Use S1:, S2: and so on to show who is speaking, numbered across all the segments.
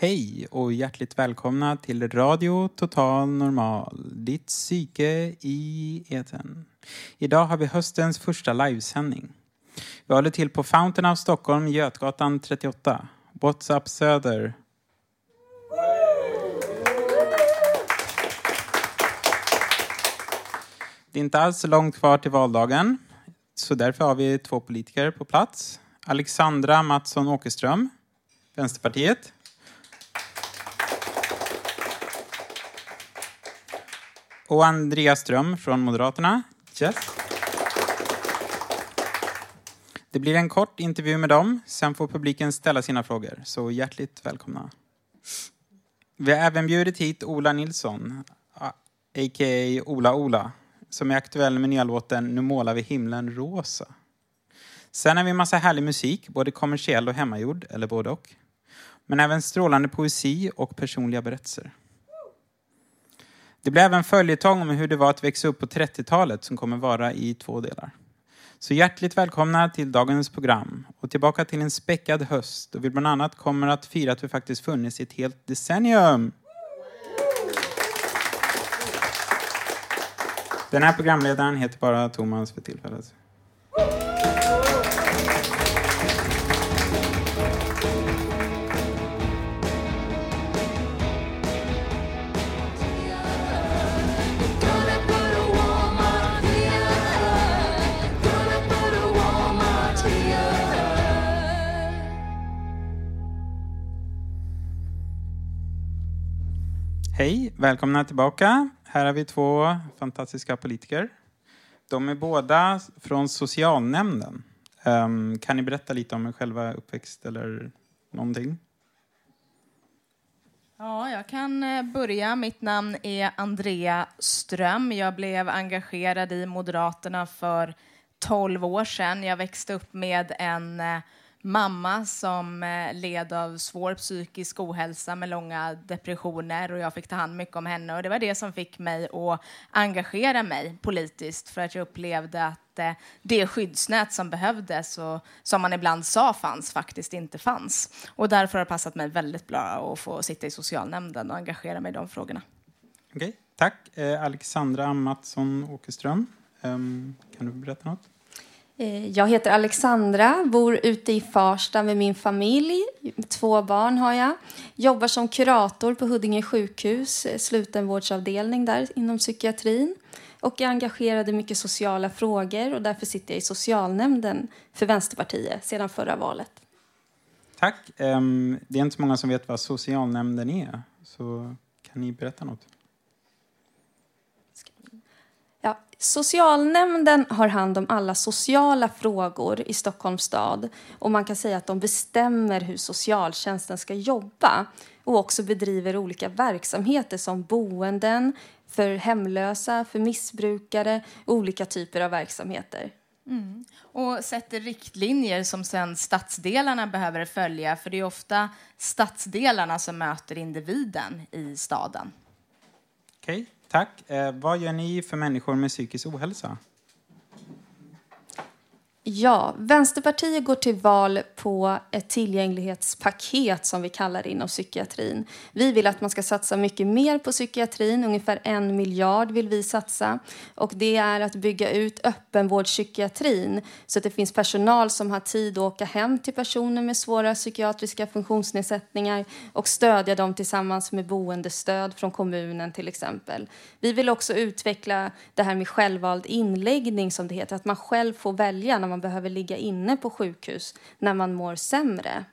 S1: Hej och hjärtligt välkomna till Radio Total Normal, ditt psyke i eten. Idag har vi höstens första livesändning. Vi håller till på Fountain of Stockholm, Götgatan 38. What's up Söder? Det är inte alls långt kvar till valdagen, så därför har vi två politiker på plats. Alexandra Mattsson Åkerström, Vänsterpartiet. Och Andreas Ström från Moderaterna. Yes. Det blir en kort intervju med dem, sen får publiken ställa sina frågor. Så hjärtligt välkomna. Vi har även bjudit hit Ola Nilsson, a.k.a. Ola Ola, som är aktuell med nya låten Nu målar vi himlen rosa. Sen har vi massa härlig musik, både kommersiell och hemmagjord, eller både och. Men även strålande poesi och personliga berättelser. Det blir även följetong om hur det var att växa upp på 30-talet som kommer vara i två delar. Så hjärtligt välkomna till dagens program och tillbaka till en späckad höst då vi bland annat kommer att fira att vi faktiskt funnits i ett helt decennium. Den här programledaren heter bara Thomas för tillfället. Hej, välkomna tillbaka. Här har vi två fantastiska politiker. De är båda från socialnämnden. Um, kan ni berätta lite om er själva uppväxt eller någonting?
S2: Ja, jag kan eh, börja. Mitt namn är Andrea Ström. Jag blev engagerad i Moderaterna för 12 år sedan. Jag växte upp med en eh, mamma som eh, led av svår psykisk ohälsa med långa depressioner och jag fick ta hand mycket om henne och det var det som fick mig att engagera mig politiskt för att jag upplevde att eh, det skyddsnät som behövdes och som man ibland sa fanns faktiskt inte fanns. Och därför har det passat mig väldigt bra att få sitta i socialnämnden och engagera mig i de frågorna.
S1: Okej, okay, tack. Eh, Alexandra Mattsson Åkerström, um, kan du berätta något?
S3: Eh, jag heter Alexandra, bor ute i Farsta med min familj. Två barn har jag. Jobbar som kurator på Huddinge sjukhus, eh, slutenvårdsavdelning där inom psykiatrin. Och är engagerad i mycket sociala frågor och därför sitter jag i socialnämnden för Vänsterpartiet sedan förra valet.
S1: Tack. Ehm, det är inte så många som vet vad socialnämnden är, så kan ni berätta något?
S3: Ja, socialnämnden har hand om alla sociala frågor i Stockholms stad och man kan säga att de bestämmer hur socialtjänsten ska jobba och också bedriver olika verksamheter som boenden för hemlösa, för missbrukare och olika typer av verksamheter.
S2: Mm. Och sätter riktlinjer som sen stadsdelarna behöver följa för det är ofta stadsdelarna som möter individen i staden.
S1: Okej. Okay. Tack. Eh, vad gör ni för människor med psykisk ohälsa?
S3: Ja, Vänsterpartiet går till val på ett tillgänglighetspaket som vi kallar det inom psykiatrin. Vi vill att man ska satsa mycket mer på psykiatrin, ungefär en miljard vill vi satsa. Och det är att bygga ut öppenvårdspsykiatrin så att det finns personal som har tid att åka hem till personer med svåra psykiatriska funktionsnedsättningar och stödja dem tillsammans med boendestöd från kommunen till exempel. Vi vill också utveckla det här med självvald inläggning som det heter, att man själv får välja när man man behöver ligga inne på sjukhus när man mår sämre.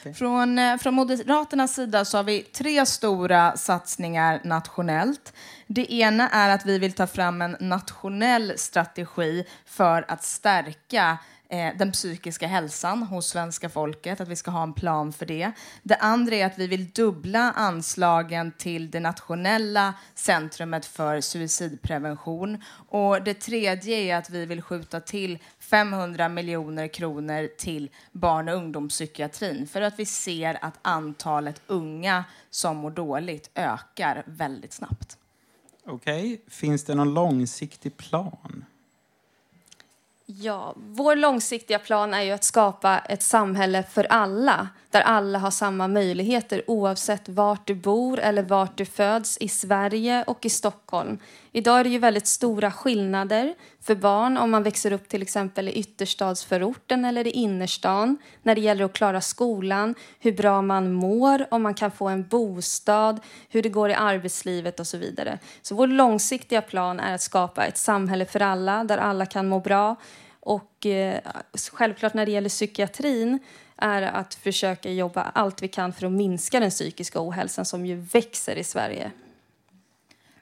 S2: Okay. Från, eh, från Moderaternas sida så har vi tre stora satsningar nationellt. Det ena är att vi vill ta fram en nationell strategi för att stärka Eh, den psykiska hälsan hos svenska folket, att vi ska ha en plan för det. Det andra är att vi vill dubbla anslagen till det nationella centrumet för suicidprevention. Och det tredje är att vi vill skjuta till 500 miljoner kronor till barn och ungdomspsykiatrin för att vi ser att antalet unga som mår dåligt ökar väldigt snabbt.
S1: Okej, okay. finns det någon långsiktig plan?
S3: Ja, vår långsiktiga plan är ju att skapa ett samhälle för alla där alla har samma möjligheter oavsett vart du bor eller vart du föds i Sverige och i Stockholm. Idag är det ju väldigt stora skillnader för barn om man växer upp till exempel i ytterstadsförorten eller i innerstan när det gäller att klara skolan, hur bra man mår, om man kan få en bostad, hur det går i arbetslivet och så vidare. Så vår långsiktiga plan är att skapa ett samhälle för alla där alla kan må bra och eh, självklart när det gäller psykiatrin är att försöka jobba allt vi kan för att minska den psykiska ohälsan som ju växer i Sverige.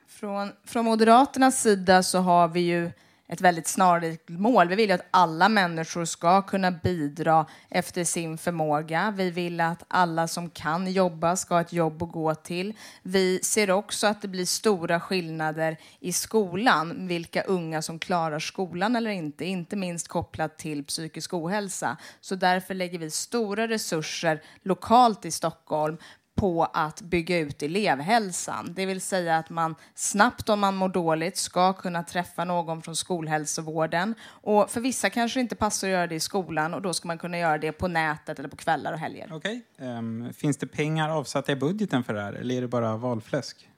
S2: Från, från Moderaternas sida så har vi ju ett väldigt snarlikt mål. Vi vill att alla människor ska kunna bidra efter sin förmåga. Vi vill att alla som kan jobba ska ha ett jobb att gå till. Vi ser också att det blir stora skillnader i skolan, vilka unga som klarar skolan eller inte, inte minst kopplat till psykisk ohälsa. Så därför lägger vi stora resurser lokalt i Stockholm på att bygga ut elevhälsan. Det vill säga att man snabbt om man mår dåligt ska kunna träffa någon från skolhälsovården. Och för vissa kanske det inte passar att göra det i skolan och då ska man kunna göra det på nätet eller på kvällar och helger.
S1: Okay. Um, finns det pengar avsatta i budgeten för det här eller är det bara valfläsk?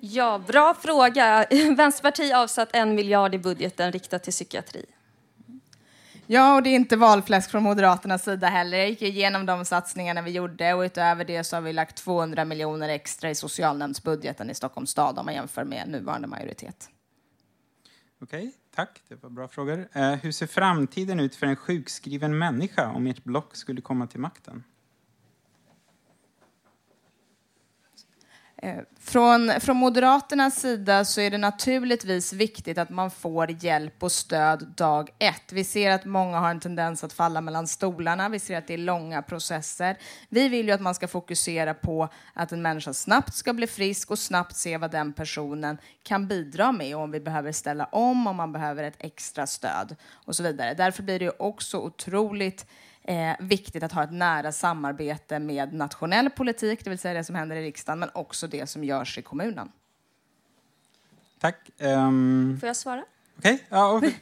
S3: Ja, bra fråga. Vänsterpartiet avsatt en miljard i budgeten riktat till psykiatri.
S2: Ja, och det är inte valfläsk från Moderaternas sida heller. Jag gick igenom de satsningarna vi gjorde och utöver det så har vi lagt 200 miljoner extra i socialnämndsbudgeten i Stockholms stad om man jämför med nuvarande majoritet.
S1: Okej, okay, tack. Det var bra frågor. Eh, hur ser framtiden ut för en sjukskriven människa om ert block skulle komma till makten?
S2: Eh, från, från Moderaternas sida så är det naturligtvis viktigt att man får hjälp och stöd dag ett. Vi ser att många har en tendens att falla mellan stolarna. Vi ser att det är långa processer. Vi vill ju att man ska fokusera på att en människa snabbt ska bli frisk och snabbt se vad den personen kan bidra med om vi behöver ställa om, om man behöver ett extra stöd och så vidare. Därför blir det också otroligt eh, viktigt att ha ett nära samarbete med nationell politik, det vill säga det som händer i riksdagen, men också det som görs i kommunen.
S1: Tack. Um...
S3: Får jag svara?
S1: Okay. Ja, okay.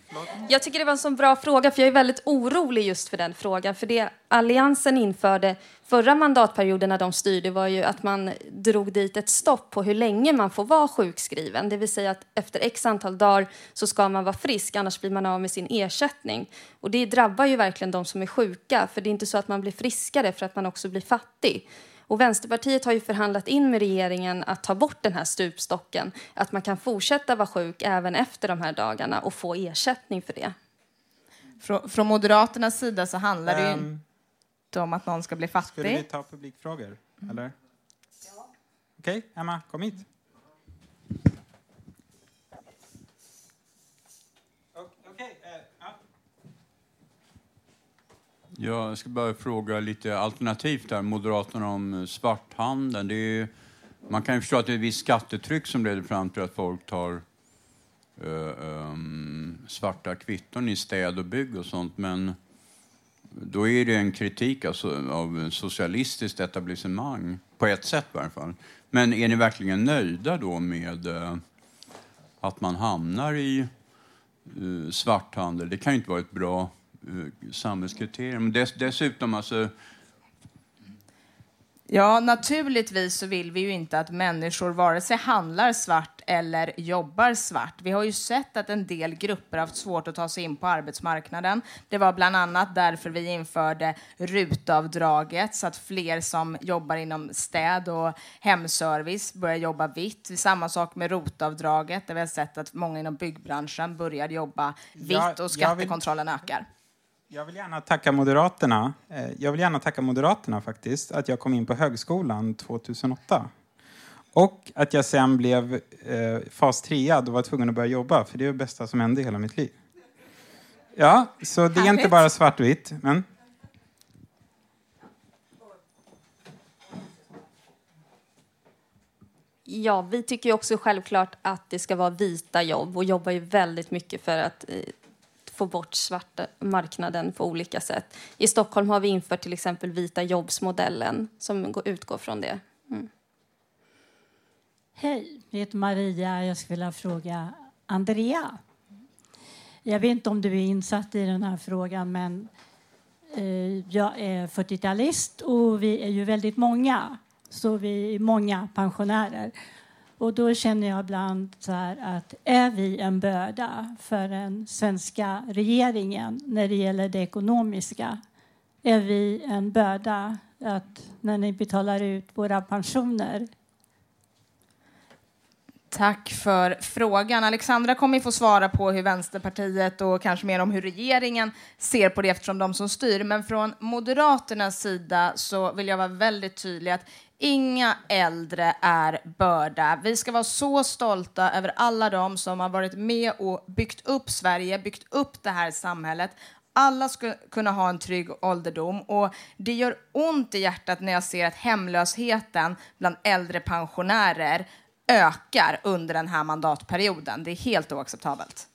S3: Jag tycker det var en så bra fråga, för jag är väldigt orolig just för den frågan. För det Alliansen införde förra mandatperioden när de styrde var ju att man drog dit ett stopp på hur länge man får vara sjukskriven. Det vill säga att efter x antal dagar så ska man vara frisk, annars blir man av med sin ersättning. Och det drabbar ju verkligen de som är sjuka, för det är inte så att man blir friskare för att man också blir fattig. Och Vänsterpartiet har ju förhandlat in med regeringen att ta bort den här stupstocken. Att man kan fortsätta vara sjuk även efter de här dagarna och få ersättning för det.
S2: Frå, från Moderaternas sida så handlar det ju um, inte om att någon ska bli fattig. Skulle
S1: vi ta publikfrågor? Eller? Ja. Okej, okay, Emma, kom hit.
S4: Jag ska bara fråga lite alternativt där, Moderaterna om eh, svarthandeln. Det är, man kan ju förstå att det är ett visst skattetryck som leder fram till att folk tar uh, um, svarta kvitton i städ och bygg och sånt. Men då är det en kritik alltså, av socialistiskt etablissemang, på ett sätt i alla fall. Men är ni verkligen nöjda då med uh, att man hamnar i uh, svarthandel? Det kan ju inte vara ett bra samhällskriterium. Dess, dessutom, alltså...
S2: Ja, naturligtvis så vill vi ju inte att människor vare sig handlar svart eller jobbar svart. Vi har ju sett att en del grupper har haft svårt att ta sig in på arbetsmarknaden. Det var bland annat därför vi införde rutavdraget så att fler som jobbar inom städ och hemservice börjar jobba vitt. Samma sak med rotavdraget där vi har sett att många inom byggbranschen börjar jobba vitt och skattekontrollen vill... ökar.
S1: Jag vill gärna tacka Moderaterna. Eh, jag vill gärna tacka Moderaterna faktiskt, att jag kom in på högskolan 2008. Och att jag sen blev eh, fas 3 och var tvungen att börja jobba, för det är det bästa som hände i hela mitt liv. Ja, så det är inte bara svartvitt. Men...
S3: Ja, vi tycker också självklart att det ska vara vita jobb och jobbar ju väldigt mycket för att eh, få bort svarta marknaden på olika sätt. I Stockholm har vi infört till exempel vita jobbsmodellen som utgår från det. Mm.
S5: Hej, jag heter Maria. Jag skulle vilja fråga Andrea. Jag vet inte om du är insatt i den här frågan, men eh, jag är 40-talist och vi är ju väldigt många. Så vi är många pensionärer. Och då känner jag ibland så här att är vi en börda för den svenska regeringen när det gäller det ekonomiska? Är vi en börda att när ni betalar ut våra pensioner
S2: Tack för frågan. Alexandra kommer få svara på hur Vänsterpartiet och kanske mer om hur regeringen ser på det eftersom de som styr. Men från Moderaternas sida så vill jag vara väldigt tydlig att inga äldre är börda. Vi ska vara så stolta över alla de som har varit med och byggt upp Sverige, byggt upp det här samhället. Alla ska kunna ha en trygg ålderdom och det gör ont i hjärtat när jag ser att hemlösheten bland äldre pensionärer ökar under den här mandatperioden. Det är helt oacceptabelt.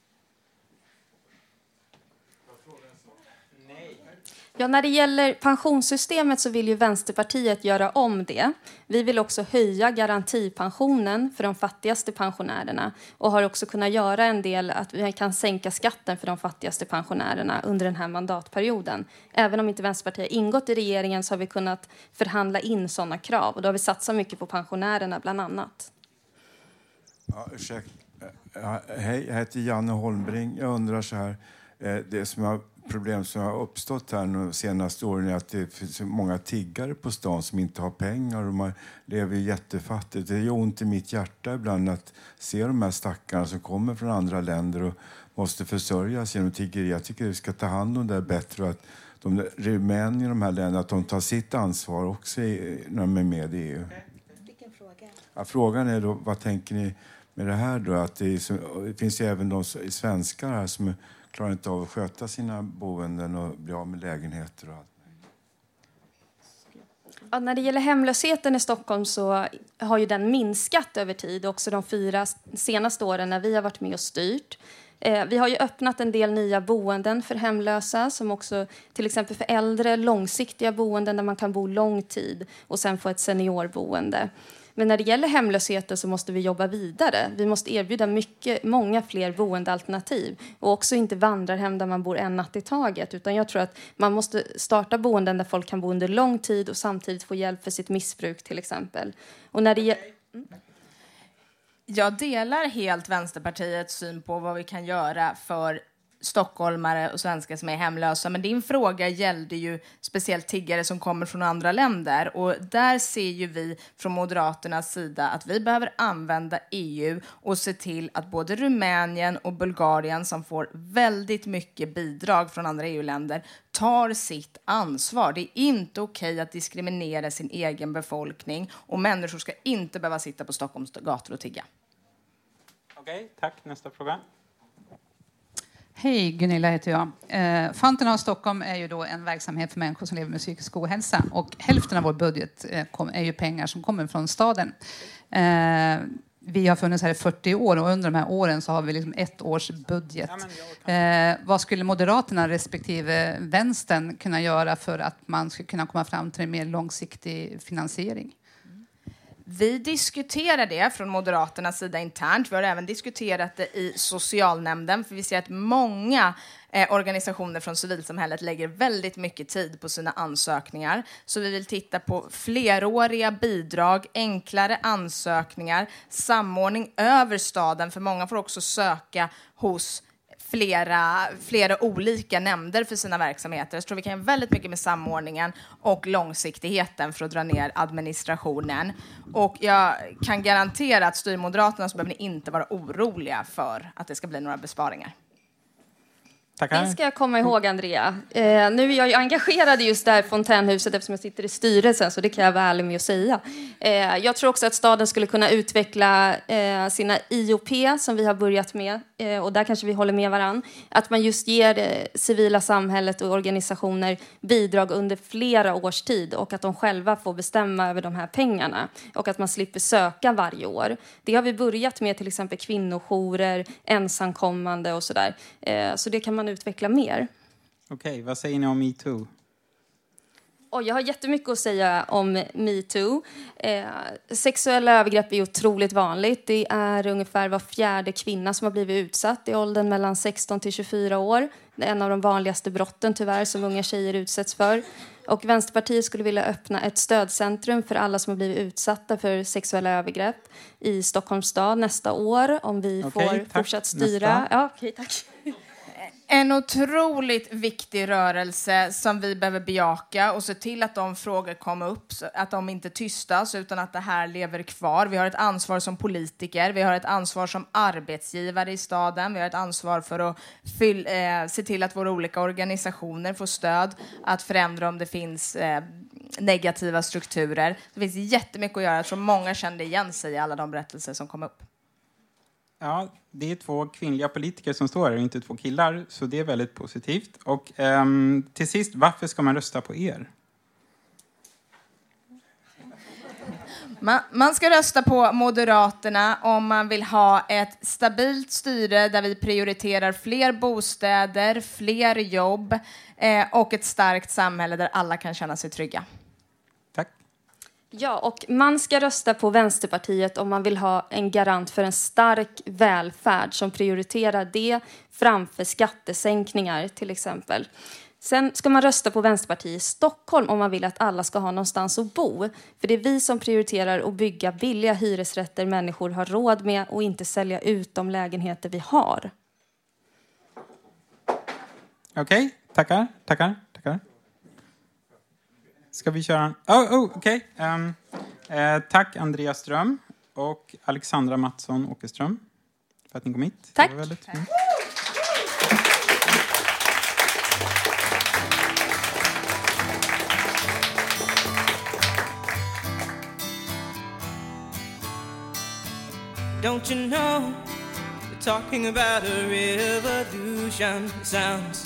S3: Ja, när det gäller pensionssystemet så vill ju Vänsterpartiet göra om det. Vi vill också höja garantipensionen för de fattigaste pensionärerna och har också kunnat göra en del att vi kan sänka skatten för de fattigaste pensionärerna under den här mandatperioden. Även om inte Vänsterpartiet har ingått i regeringen så har vi kunnat förhandla in sådana krav och då har vi satsat mycket på pensionärerna bland annat.
S6: Ja, ursäkta. Ja, hej, jag heter Janne Holmbring. Jag undrar så här. Eh, det som jag problem som har uppstått här de senaste åren är att det finns många tiggare på stan som inte har pengar och man lever jättefattigt. Det gör ont i mitt hjärta ibland att se de här stackarna som kommer från andra länder och måste försörjas genom tiggeri. Jag tycker vi ska ta hand om det bättre och att de rumäner i de här länderna att de tar sitt ansvar också i, när de är med i EU. Ja, frågan är då, vad tänker ni med det här då? Att det, är det finns ju även de svenskar här som klarar inte av att sköta sina boenden och bli av med lägenheter och allt.
S3: Ja, när det gäller hemlösheten i Stockholm så har ju den minskat över tid, också de fyra senaste åren när vi har varit med och styrt. Eh, vi har ju öppnat en del nya boenden för hemlösa, som också till exempel för äldre, långsiktiga boenden där man kan bo lång tid och sen få ett seniorboende. Men när det gäller hemlösheten så måste vi jobba vidare. Vi måste erbjuda mycket, många fler boendealternativ och också inte vandrarhem där man bor en natt i taget. Utan jag tror att man måste starta boenden där folk kan bo under lång tid och samtidigt få hjälp för sitt missbruk till exempel. Och när det
S2: Jag delar helt Vänsterpartiets syn på vad vi kan göra för stockholmare och svenskar som är hemlösa. Men din fråga gällde ju speciellt tiggare som kommer från andra länder. Och där ser ju vi från Moderaternas sida att vi behöver använda EU och se till att både Rumänien och Bulgarien som får väldigt mycket bidrag från andra EU-länder tar sitt ansvar. Det är inte okej att diskriminera sin egen befolkning och människor ska inte behöva sitta på Stockholms gator och tigga.
S1: Okej, tack. Nästa fråga.
S7: Hej, Gunilla heter jag. Eh, Fountain Stockholm är ju då en verksamhet för människor som lever med psykisk ohälsa. Och hälften av vår budget eh, kom, är ju pengar som kommer från staden. Eh, vi har funnits här i 40 år och under de här åren så har vi liksom ett års budget. Eh, vad skulle Moderaterna respektive Vänstern kunna göra för att man skulle kunna komma fram till en mer långsiktig finansiering?
S2: Vi diskuterar det från Moderaternas sida internt. Vi har även diskuterat det i socialnämnden, för vi ser att många eh, organisationer från civilsamhället lägger väldigt mycket tid på sina ansökningar. Så vi vill titta på fleråriga bidrag, enklare ansökningar, samordning över staden, för många får också söka hos flera, flera olika nämnder för sina verksamheter. Jag tror vi kan göra väldigt mycket med samordningen och långsiktigheten för att dra ner administrationen. Och jag kan garantera att styr Moderaterna så behöver ni inte vara oroliga för att det ska bli några besparingar.
S1: Tackar.
S3: Det ska jag komma ihåg, Andrea. Eh, nu är jag ju engagerad i just det här fontänhuset eftersom jag sitter i styrelsen, så det kan jag vara ärlig med att säga. Eh, jag tror också att staden skulle kunna utveckla eh, sina IOP, som vi har börjat med, eh, och där kanske vi håller med varann. Att man just ger det civila samhället och organisationer bidrag under flera års tid och att de själva får bestämma över de här pengarna och att man slipper söka varje år. Det har vi börjat med, till exempel kvinnojourer, ensamkommande och sådär. Eh, så det kan man utveckla mer.
S1: Okej, vad säger ni om metoo?
S3: Och jag har jättemycket att säga om metoo. Eh, sexuella övergrepp är otroligt vanligt. Det är ungefär var fjärde kvinna som har blivit utsatt i åldern mellan 16 till 24 år. Det är en av de vanligaste brotten tyvärr som unga tjejer utsätts för. Och Vänsterpartiet skulle vilja öppna ett stödcentrum för alla som har blivit utsatta för sexuella övergrepp i Stockholms stad nästa år om vi
S1: Okej,
S3: får
S1: tack.
S3: fortsatt styra.
S1: Nästa.
S3: Ja, okej, tack.
S2: En otroligt viktig rörelse som vi behöver bejaka och se till att de frågor kommer upp, att de inte tystas utan att det här lever kvar. Vi har ett ansvar som politiker, vi har ett ansvar som arbetsgivare i staden, vi har ett ansvar för att fyll, eh, se till att våra olika organisationer får stöd att förändra om det finns eh, negativa strukturer. Det finns jättemycket att göra. Jag tror många kände igen sig i alla de berättelser som kom upp.
S1: Ja, det är två kvinnliga politiker som står här och inte två killar, så det är väldigt positivt. Och ehm, till sist, varför ska man rösta på er?
S2: Man, man ska rösta på Moderaterna om man vill ha ett stabilt styre där vi prioriterar fler bostäder, fler jobb eh, och ett starkt samhälle där alla kan känna sig trygga.
S1: Tack.
S3: Ja, och man ska rösta på Vänsterpartiet om man vill ha en garant för en stark välfärd som prioriterar det framför skattesänkningar till exempel. Sen ska man rösta på Vänsterpartiet i Stockholm om man vill att alla ska ha någonstans att bo. För det är vi som prioriterar att bygga billiga hyresrätter människor har råd med och inte sälja ut de lägenheter vi har.
S1: Okej, okay, tackar, tackar. Ska vi köra. Oh, oh, okej. Ehm, eh, tack Andreas Ström och Alexandra Mattsson Åkerström för att ni kom hit.
S3: Tack.
S1: Det var väldigt fint.
S8: Don't you know? Talking about a revolution. Sounds.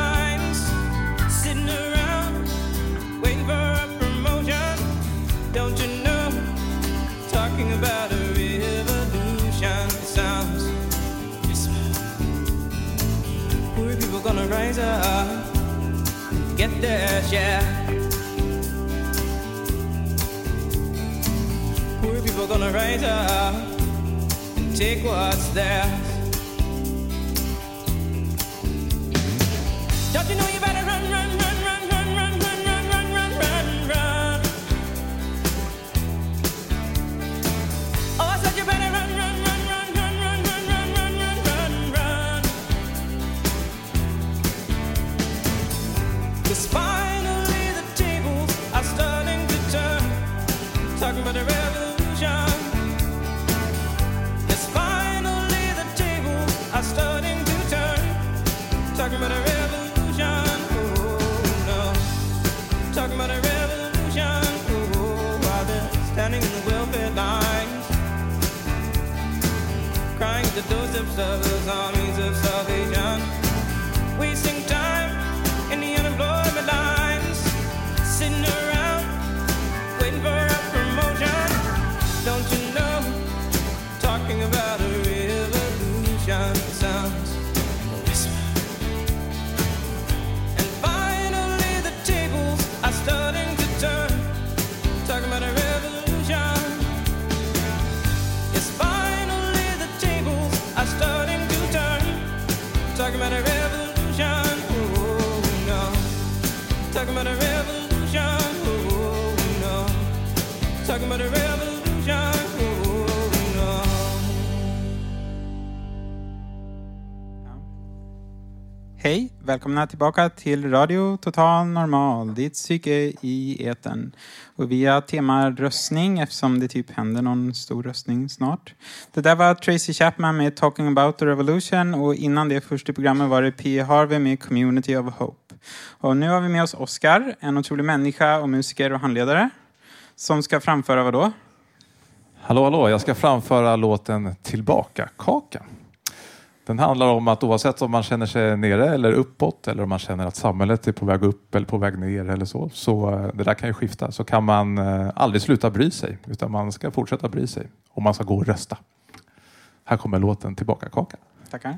S8: And get their yeah. Poor people gonna rise up and take what's theirs. Don't you know you better run, run, run, to do themselves Talking about a revolution, oh no. Talking about a revolution, oh no.
S1: Hej, välkomna tillbaka till Radio Total Normal, ditt psyke i eten. Och vi har tema röstning eftersom det typ händer någon stor röstning snart. Det där var Tracy Chapman med Talking about the Revolution och innan det första programmet var det P. Harvey med Community of Hope. Och nu har vi med oss Oscar, en otrolig människa och musiker och handledare. Som ska framföra vad då?
S9: Hallå, hallå. Jag ska framföra låten Tillbaka kaka. Den handlar om att oavsett om man känner sig nere eller uppåt eller om man känner att samhället är på väg upp eller på väg ner eller så, så eh, det där kan ju skifta, så kan man eh, aldrig sluta bry sig utan man ska fortsätta bry sig och man ska gå och rösta. Här kommer låten Tillbaka kaka.
S1: Tackar.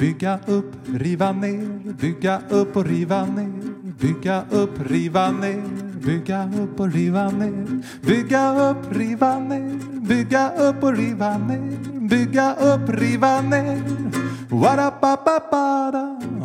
S9: Bygga upp, riva ner, bygga upp och riva ner. Bygga upp, riva ner, bygga upp och riva ner. Bygga upp, riva ner, bygga upp och riva ner. Bygga upp, riva ner.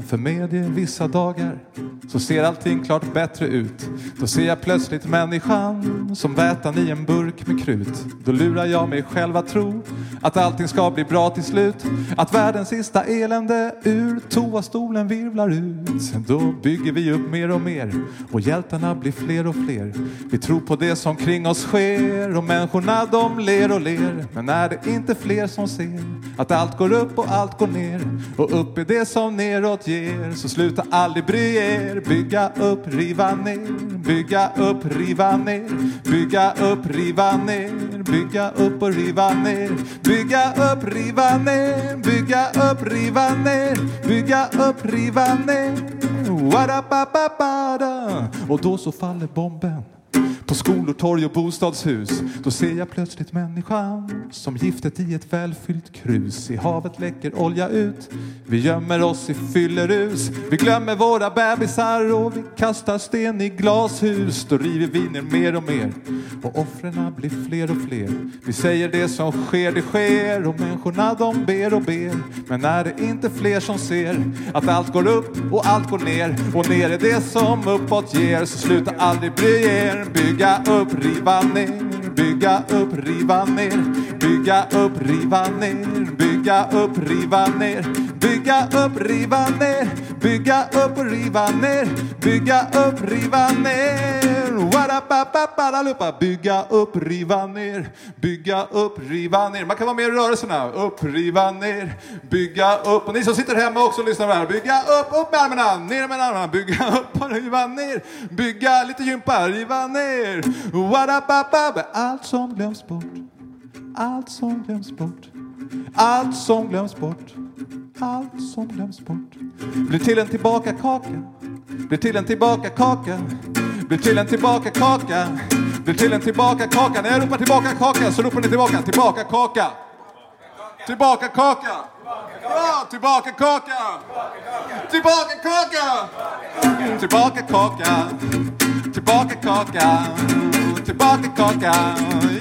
S9: För med det vissa dagar så ser allting klart bättre ut. Då ser jag plötsligt människan som vätan i en burk med krut. Då lurar jag mig själv att tro att allting ska bli bra till slut. Att världens sista elände ur toastolen virvlar ut. Då bygger vi upp mer och mer och hjältarna blir fler och fler. Vi tror på det som kring oss sker och människorna de ler och ler. Men är det inte fler som ser att allt går upp och allt går ner och upp är det som neråt ger. Så sluta aldrig bry er. Bygga upp, riva ner, bygga upp, riva ner, bygga upp, riva ner, bygga upp och riva ner, bygga upp, riva ner, bygga upp, riva ner, bygga upp, riva ner. Wadapapapada. Och då så faller bomben på skolor, torg och bostadshus. Då ser jag plötsligt människan som giftet i ett välfyllt krus. I havet läcker olja ut. Vi gömmer oss i fyllerus. Vi glömmer våra bebisar och vi kastar sten i glashus. Då river vi ner mer och mer och offren blir fler och fler. Vi säger det som sker, det sker och människorna de ber och ber. Men är det inte fler som ser att allt går upp och allt går ner och ner är det som uppåt ger så sluta aldrig bry er. Bygga upp, riva ner, bygga upp, riva ner, bygga upp, riva ner, bygga upp, riva ner, bygga upp, riva ner, bygga upp, riva ner, bygga upp, riva ner. Wadapapapadalupa. Bygga upp, riva ner, bygga upp, riva ner. Man kan vara med i rörelserna. Upp, riva ner, bygga upp. Och ni som sitter hemma också och lyssnar på det här. Bygga upp, upp med armarna, ner med armarna, bygga upp och riva ner. Bygga lite gympa, riva ner. Wadapapapa. Allt som glöms bort, allt som glöms bort, allt som glöms bort. Allt som glöms bort. Blir till en tillbaka kaka. Blir till en tillbaka kaka. Blir till en tillbaka kaka. Blir till en tillbaka kaka. När jag ropar tillbaka kaka så ropar ni tillbaka. Tillbaka kaka. Tillbaka kaka. Ja, tillbaka kaka. Tillbaka kaka. Tillbaka kaka. Tillbaka kaka. Tillbaka kaka.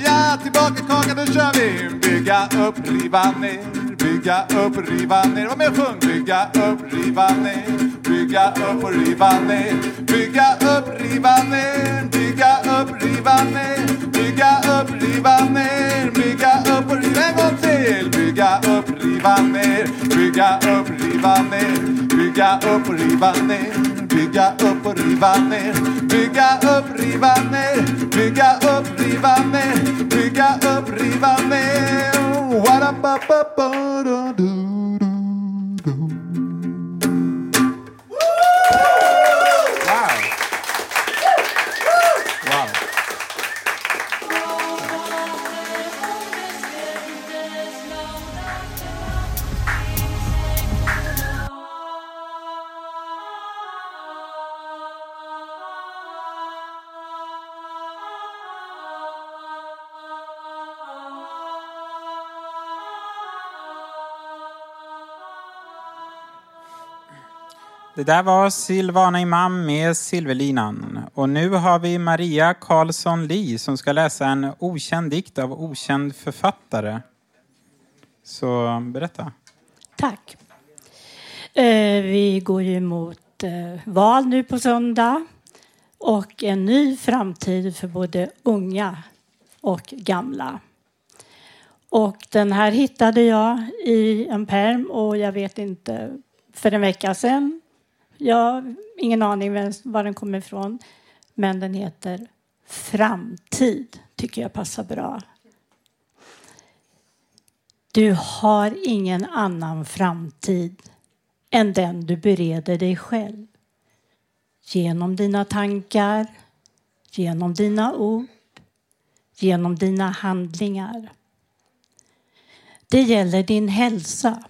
S9: Ja, tillbaka kaka, Nu kör vi. Bygga upp, riva ner. Bygga upp, riva ner Vad mer sjung Bygga upp, riva ner Bygga upp och riva ner Bygga upp, riva ner Bygga upp, riva ner Bygga upp, riva ner Bygga upp och riva En gång till Bygga upp, riva ner Bygga upp, riva ner Bygga upp och riva ner Bygga upp och riva ner Bygga upp, riva ner Bygga upp, riva ner Bygga upp, riva ner What
S1: a ba ba ba do doo. Det där var Silvana Imam med Silverlinan. Och nu har vi Maria Karlsson Li som ska läsa en okänd dikt av okänd författare. Så berätta.
S5: Tack. Eh, vi går ju mot eh, val nu på söndag och en ny framtid för både unga och gamla. Och den här hittade jag i en perm och jag vet inte, för en vecka sedan. Jag har ingen aning var den kommer ifrån. Men den heter Framtid, tycker jag passar bra. Du har ingen annan framtid än den du bereder dig själv. Genom dina tankar, genom dina ord, genom dina handlingar. Det gäller din hälsa.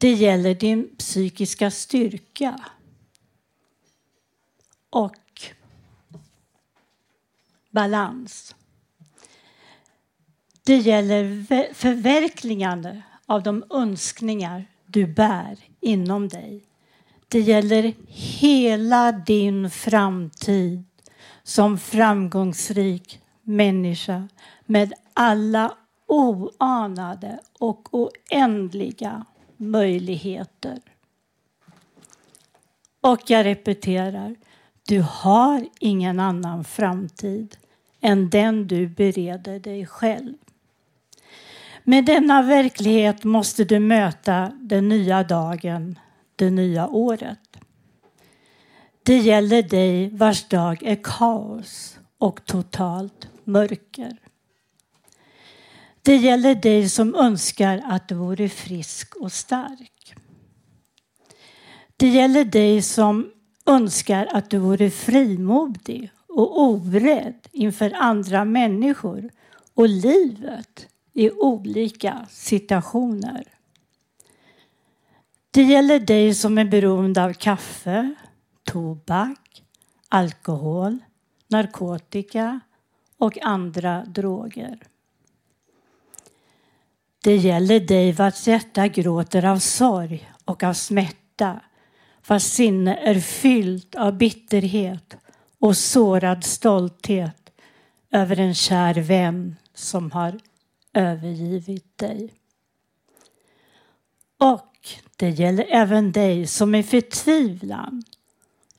S5: Det gäller din psykiska styrka. Och balans. Det gäller förverkligande av de önskningar du bär inom dig. Det gäller hela din framtid som framgångsrik människa med alla oanade och oändliga möjligheter. Och jag repeterar, du har ingen annan framtid än den du bereder dig själv. Med denna verklighet måste du möta den nya dagen, det nya året. Det gäller dig vars dag är kaos och totalt mörker. Det gäller dig som önskar att du vore frisk och stark. Det gäller dig som önskar att du vore frimodig och orädd inför andra människor och livet i olika situationer. Det gäller dig som är beroende av kaffe, tobak, alkohol, narkotika och andra droger. Det gäller dig vars hjärta gråter av sorg och av smärta, vars sinne är fyllt av bitterhet och sårad stolthet över en kär vän som har övergivit dig. Och det gäller även dig som i förtvivlan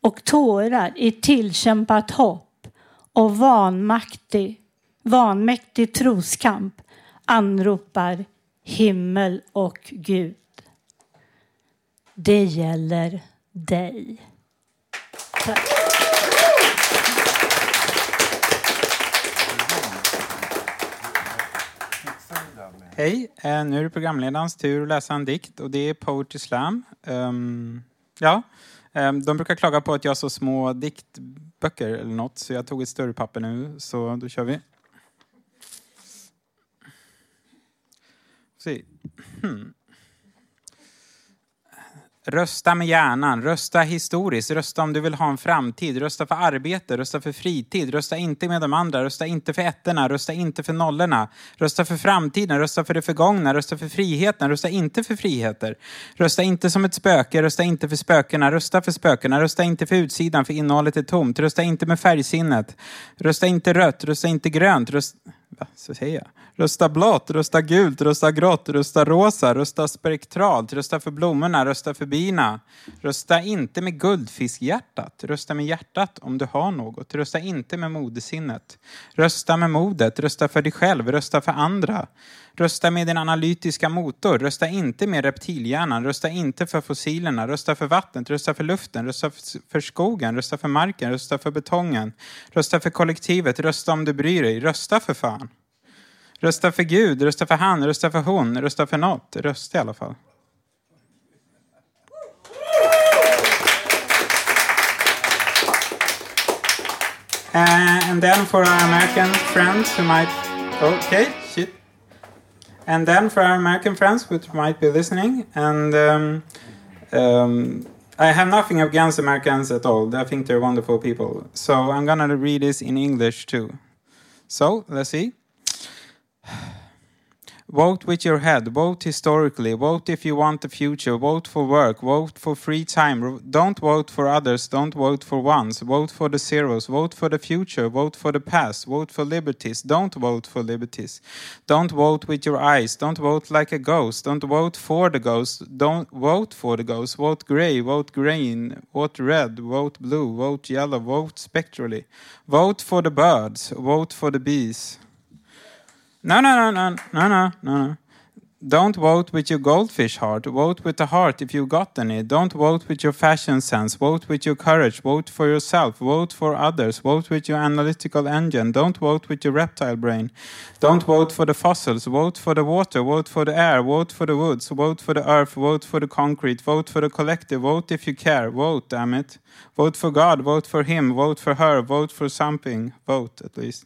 S5: och tårar i tillkämpat hopp och vanmaktig, vanmäktig troskamp anropar himmel och Gud. Det gäller dig. Tack.
S1: Hej, eh, nu är det programledarens tur att läsa en dikt och det är Poetry Slam. Um, ja, ehm, de brukar klaga på att jag har så små diktböcker eller något så jag tog ett större papper nu så då kör vi. Se. Hmm. Rösta med hjärnan, rösta historiskt, rösta om du vill ha en framtid, rösta för arbete, rösta för fritid, rösta inte med de andra, rösta inte för ettorna, rösta inte för nollorna, rösta för framtiden, rösta för det förgångna, rösta för friheten, rösta inte för friheter. Rösta inte som ett spöke, rösta inte för spökena, rösta för spökena, rösta inte för utsidan för innehållet är tomt, rösta inte med färgsinnet, rösta inte rött, rösta inte grönt, rösta... Va, så säger jag. Rösta blått, rösta gult, rösta grått, rösta rosa, rösta spektralt, rösta för blommorna, rösta för bina. Rösta inte med guldfiskhjärtat, rösta med hjärtat om du har något. Rösta inte med modesinnet. Rösta med modet, rösta för dig själv, rösta för andra. Rösta med din analytiska motor, rösta inte med reptilhjärnan, rösta inte för fossilerna, rösta för vattnet, rösta för luften, rösta för skogen, rösta för marken, rösta för betongen, rösta för kollektivet, rösta om du bryr dig, rösta för fan. Rösta för Gud, rösta för han, rösta för hon, rösta för något. Rösta i alla fall. Uh, and then for our American friends who might... Okay, shit. And then for our American friends who might be listening, and um, um, I have nothing against Americans at all. I think they're wonderful people. So I'm gonna read this in English too. So let's see. Vote with your head. Vote historically. Vote if you want the future. Vote for work. Vote for free time. Don't vote for others. Don't vote for ones. Vote for the zeros. Vote for the future. Vote for the past. Vote for liberties. Don't vote for liberties. Don't vote with your eyes. Don't vote like a ghost. Don't vote for the ghost. Don't vote for the ghost. Vote grey. Vote green. Vote red. Vote blue. Vote yellow. Vote spectrally. Vote for the birds. Vote for the bees. No, no, no, no, no, no, no. Don't vote with your goldfish heart. Vote with the heart if you got any. Don't vote with your fashion sense. Vote with your courage. Vote for yourself. Vote for others. Vote with your analytical engine. Don't vote with your reptile brain. Don't vote for the fossils. Vote for the water. Vote for the air. Vote for the woods. Vote for the earth. Vote for the concrete. Vote for the collective. Vote if you care. Vote, damn it. Vote for God. Vote for him. Vote for her. Vote for something. Vote, at least.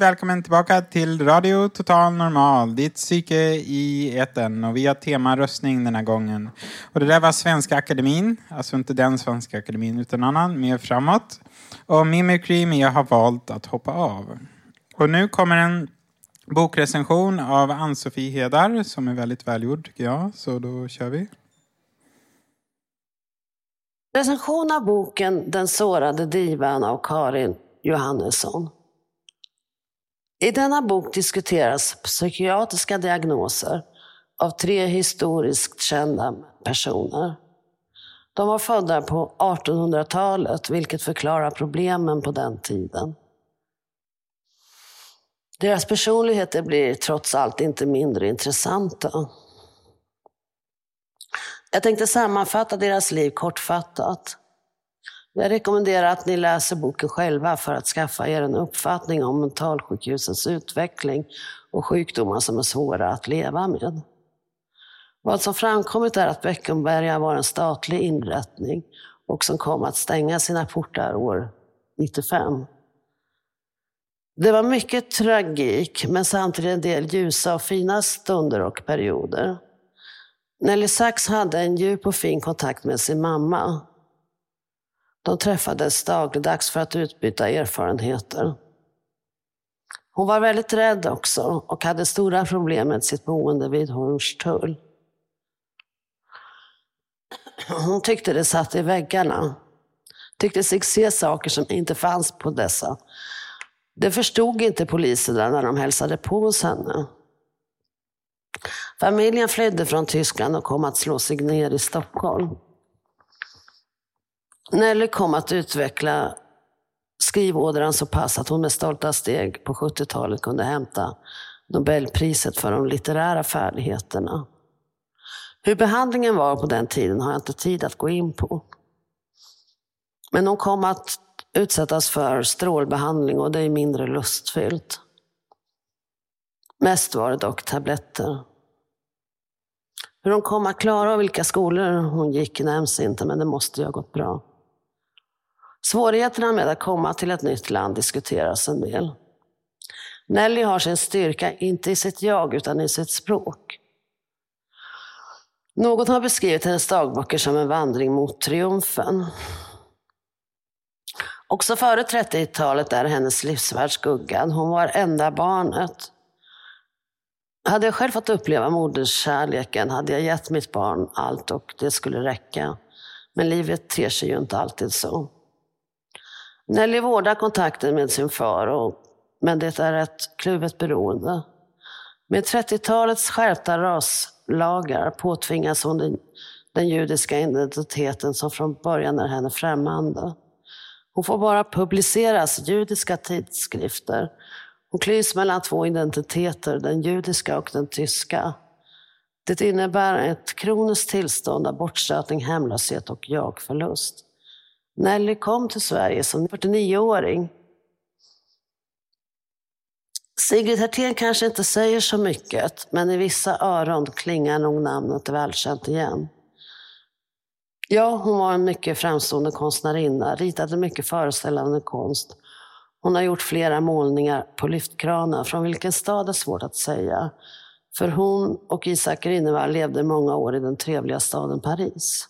S1: Välkommen tillbaka till Radio Total Normal, ditt psyke i etern. Och vi har temaröstning den här gången. Och det där var Svenska Akademin, alltså inte den Svenska Akademin utan annan, mer framåt. Och Mimicry, men jag har valt att hoppa av. Och nu kommer en bokrecension av Ann-Sofie Hedar som är väldigt välgjord tycker jag. Så då kör vi.
S10: Recension av boken Den sårade divan av Karin Johannesson. I denna bok diskuteras psykiatriska diagnoser av tre historiskt kända personer. De var födda på 1800-talet, vilket förklarar problemen på den tiden. Deras personligheter blir trots allt inte mindre intressanta. Jag tänkte sammanfatta deras liv kortfattat. Jag rekommenderar att ni läser boken själva för att skaffa er en uppfattning om mentalsjukhusens utveckling och sjukdomar som är svåra att leva med. Vad som framkommit är att Beckomberga var en statlig inrättning och som kom att stänga sina portar år 95. Det var mycket tragik, men samtidigt en del ljusa och fina stunder och perioder. Nelly Sachs hade en djup och fin kontakt med sin mamma. De träffades dagligdags för att utbyta erfarenheter. Hon var väldigt rädd också och hade stora problem med sitt boende vid Hornstull. Hon tyckte det satt i väggarna. Tyckte sig se saker som inte fanns på dessa. Det förstod inte poliserna när de hälsade på hos henne. Familjen flydde från Tyskland och kom att slå sig ner i Stockholm. Nelly kom att utveckla skrivådran så pass att hon med stolta steg på 70-talet kunde hämta Nobelpriset för de litterära färdigheterna. Hur behandlingen var på den tiden har jag inte tid att gå in på. Men hon kom att utsättas för strålbehandling och det är mindre lustfyllt. Mest var det dock tabletter. Hur hon kom att klara och vilka skolor hon gick nämns inte, men det måste ju ha gått bra. Svårigheterna med att komma till ett nytt land diskuteras en del. Nelly har sin styrka inte i sitt jag, utan i sitt språk. Någon har beskrivit hennes dagböcker som en vandring mot triumfen. Också före 30-talet är hennes livsvärld skuggad. Hon var enda barnet. Hade jag själv fått uppleva moderskärleken hade jag gett mitt barn allt och det skulle räcka. Men livet ter sig ju inte alltid så. Nelly vårdar kontakten med sin far, och, men det är ett kluvet beroende. Med 30-talets skärpta raslagar påtvingas hon den, den judiska identiteten som från början är henne främmande. Hon får bara publiceras i judiska tidskrifter. Hon klyvs mellan två identiteter, den judiska och den tyska. Det innebär ett kroniskt tillstånd av bortstötning, hemlöshet och jagförlust. Nelly kom till Sverige som 49-åring. Sigrid Hertén kanske inte säger så mycket, men i vissa öron klingar nog namnet välkänt igen. Ja, hon var en mycket framstående konstnärinna, ritade mycket föreställande konst. Hon har gjort flera målningar på lyftkranar, från vilken stad är svårt att säga. För hon och Isak Grünewald levde många år i den trevliga staden Paris.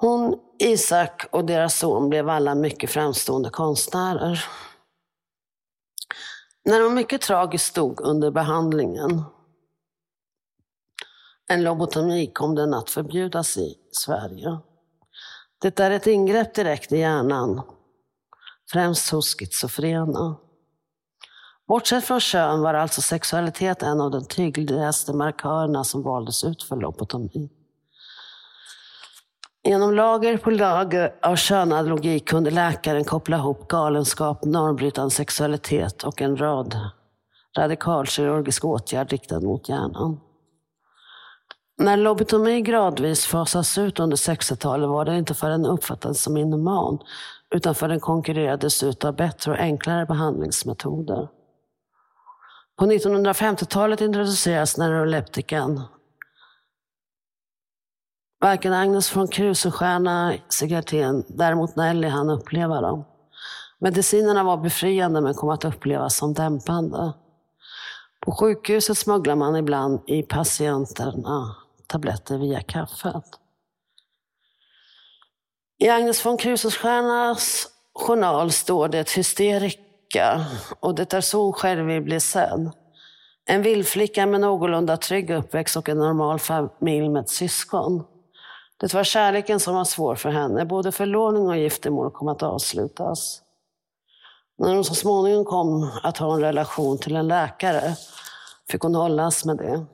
S10: Hon, Isak och deras son blev alla mycket framstående konstnärer. När de mycket tragiskt stod under behandlingen, en lobotomi, kom den att förbjudas i Sverige. Det är ett ingrepp direkt i hjärnan, främst hos schizofrena. Bortsett från kön var alltså sexualitet en av de tydligaste markörerna som valdes ut för lobotomi. Genom lager på lager av könad logik kunde läkaren koppla ihop galenskap, normbrytande sexualitet och en rad radikalkirurgisk åtgärd riktad mot hjärnan. När lobotomi gradvis fasas ut under 60-talet var det inte för den uppfattades som inhuman, utan för den konkurrerades ut av bättre och enklare behandlingsmetoder. På 1950-talet introduceras neuroleptikan. Varken Agnes från Krusenstjerna, Sigarten, däremot Nelly han uppleva dem. Medicinerna var befriande men kom att upplevas som dämpande. På sjukhuset smugglar man ibland i patienterna tabletter via kaffet. I Agnes von Krusenstjernas journal står det hysterika och det är så hon själv vill bli sedd. En vildflicka med någorlunda trygg uppväxt och en normal familj med ett syskon. Det var kärleken som var svår för henne. Både förlovning och giftermål kom att avslutas. När hon så småningom kom att ha en relation till en läkare fick hon hållas med det.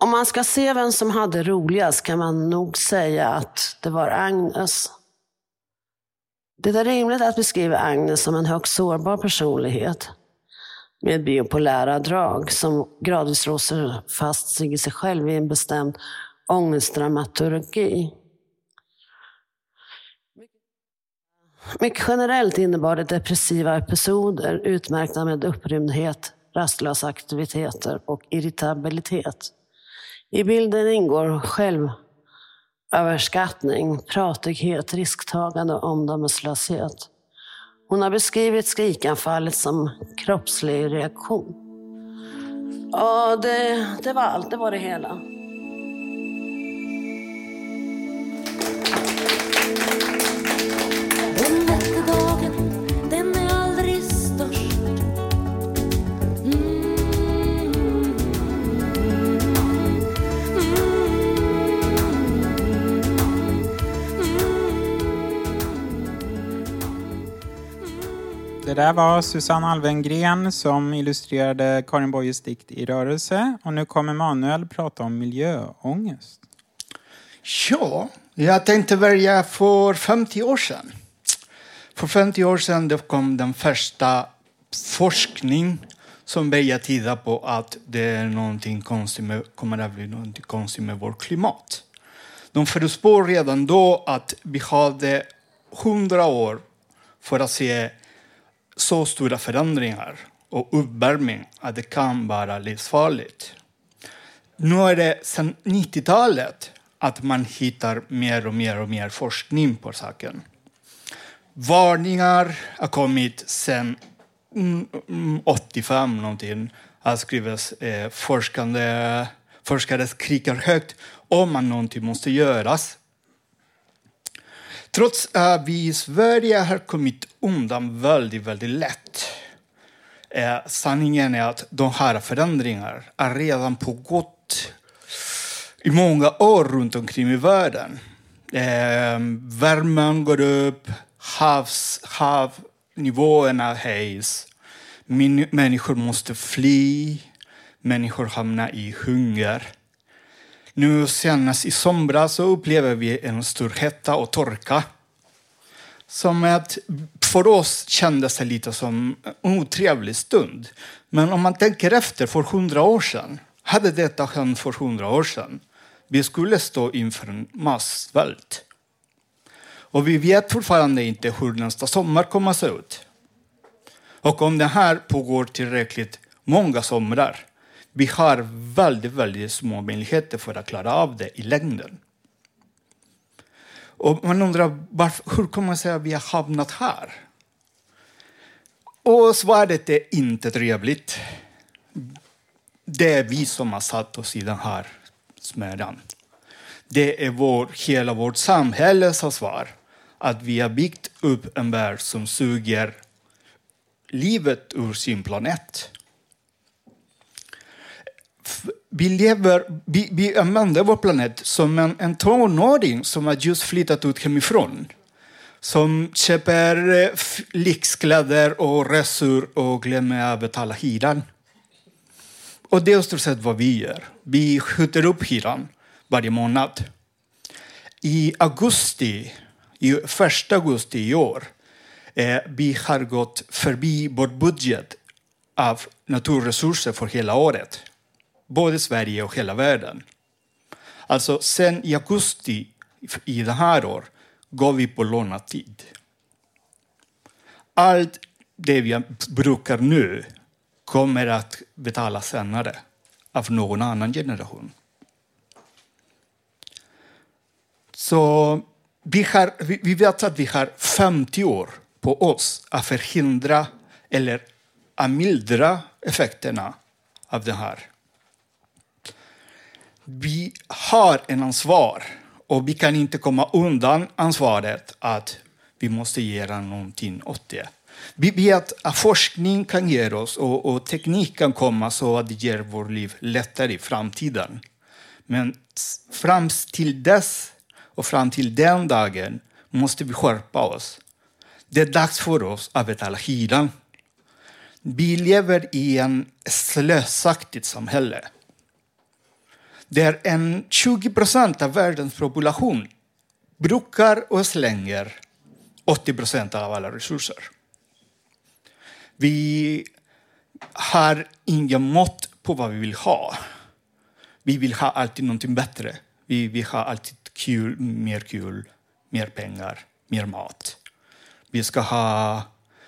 S10: Om man ska se vem som hade roligast kan man nog säga att det var Agnes. Det är rimligt att beskriva Agnes som en högst sårbar personlighet med bipolära drag som gradvis låser fast sig i sig själv i en bestämd ångestdramaturgi. Mycket generellt innebar det depressiva episoder utmärkta med upprymdhet, rastlösa aktiviteter och irritabilitet. I bilden ingår självöverskattning, pratighet, risktagande och omdömeslöshet. Hon har beskrivit skrikanfallet som kroppslig reaktion. Ja, det, det var allt. Det var det hela.
S1: Där var Susanne Alvengren som illustrerade Karin Boyes dikt I rörelse. Och nu kommer Manuel prata om miljöångest.
S11: Ja, jag tänkte börja för 50 år sedan. För 50 år sedan det kom den första forskning som började titta på att det är någonting konstigt med, kommer att bli någonting konstigt med vårt klimat. De förutspår redan då att vi hade 100 år för att se så stora förändringar och uppvärmning att det kan vara livsfarligt. Nu är det sedan 90-talet att man hittar mer och mer och mer forskning på saken. Varningar har kommit sedan mm, mm, 85 någonting. Här skrivs eh, forskande, forskare skriker högt om att någonting måste göras. Trots att vi i Sverige har kommit undan väldigt, väldigt lätt. Eh, sanningen är att de här förändringarna har redan pågått i många år runt omkring i världen. Eh, värmen går upp, havs, havnivåerna höjs. Min, människor måste fly, människor hamnar i hunger. Nu senast i somras så upplever vi en stor hetta och torka. Som att för oss kändes det lite som en otrevlig stund. Men om man tänker efter, för hundra år sedan, hade detta hänt för hundra år sedan, vi skulle stå inför en massvält. Och vi vet fortfarande inte hur nästa sommar kommer att se ut. Och om det här pågår tillräckligt många somrar, vi har väldigt, väldigt små möjligheter för att klara av det i längden. Och man undrar varför, hur kommer det sig att vi har hamnat här? Och svaret är inte trevligt. det är vi som har satt oss i den här smärtan. Det är vår, hela vårt samhälles ansvar att vi har byggt upp en värld som suger livet ur sin planet. Vi, lever, vi, vi använder vår planet som en, en tonåring som har just flyttat ut hemifrån. Som köper eh, lyxkläder och resor och glömmer att betala hyran. Och det är i stort sett vad vi gör. Vi skjuter upp hyran varje månad. I augusti, i första augusti i år, eh, vi har gått förbi vår budget av naturresurser för hela året. Både Sverige och hela världen. Alltså sen i augusti i det här år går vi på lånad tid. Allt det vi brukar nu kommer att betalas senare av någon annan generation. Så vi, har, vi, vi vet att vi har 50 år på oss att förhindra eller att mildra effekterna av det här. Vi har en ansvar och vi kan inte komma undan ansvaret att vi måste göra någonting åt det. Vi vet att forskning kan ge oss och, och teknik kan komma så att det gör vårt liv lättare i framtiden. Men fram till dess och fram till den dagen måste vi skärpa oss. Det är dags för oss att betala hyran. Vi lever i ett slösaktigt samhälle. Där en 20 procent av världens population brukar och slänger 80 procent av alla resurser. Vi har ingen mått på vad vi vill ha. Vi vill ha alltid någonting bättre. Vi vill ha alltid kul, mer kul, mer pengar, mer mat. Vi ska ha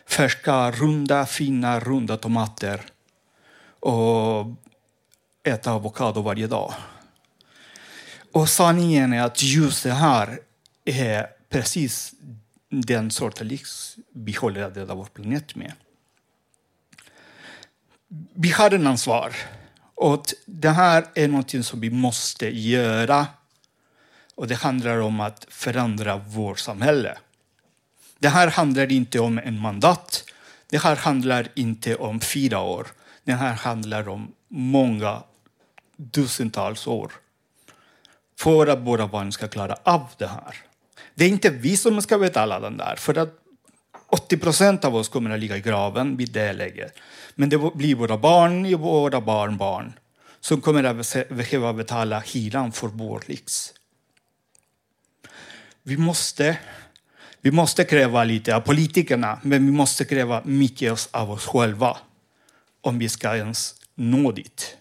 S11: färska, runda, fina, runda tomater och äta avokado varje dag. Och sanningen är att just det här är precis den sortens lyx vi håller att döda vår planet med. Vi har en ansvar. Och det här är något som vi måste göra. Och det handlar om att förändra vårt samhälle. Det här handlar inte om en mandat. Det här handlar inte om fyra år. Det här handlar om många tusentals år. För att våra barn ska klara av det här. Det är inte vi som ska betala den där. För att 80 procent av oss kommer att ligga i graven vid det läget. Men det blir våra barn och våra barnbarn som kommer att behöva betala hyran för vår lyx. Vi måste, vi måste kräva lite av politikerna, men vi måste kräva mycket av oss själva om vi ska ens nå dit.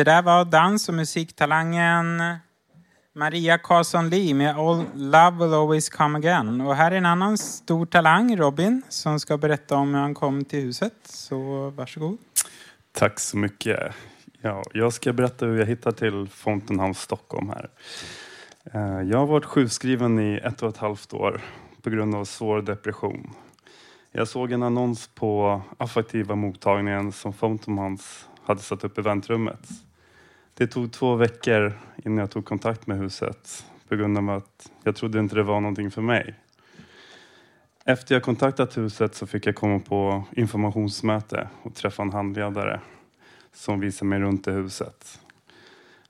S1: Det där var dans och musiktalangen Maria Karlsson Lee med All Love Will Always Come Again. Och här är en annan stor talang, Robin, som ska berätta om hur han kom till huset. Så varsågod.
S12: Tack så mycket. Ja, jag ska berätta hur jag hittade till Fountain House Stockholm här. Eh, jag har varit sjukskriven i ett och ett halvt år på grund av svår depression. Jag såg en annons på affektiva mottagningen som Fountain House hade satt upp i väntrummet. Det tog två veckor innan jag tog kontakt med huset på grund av att jag trodde inte det var någonting för mig. Efter jag kontaktat huset så fick jag komma på informationsmöte och träffa en handledare som visade mig runt i huset.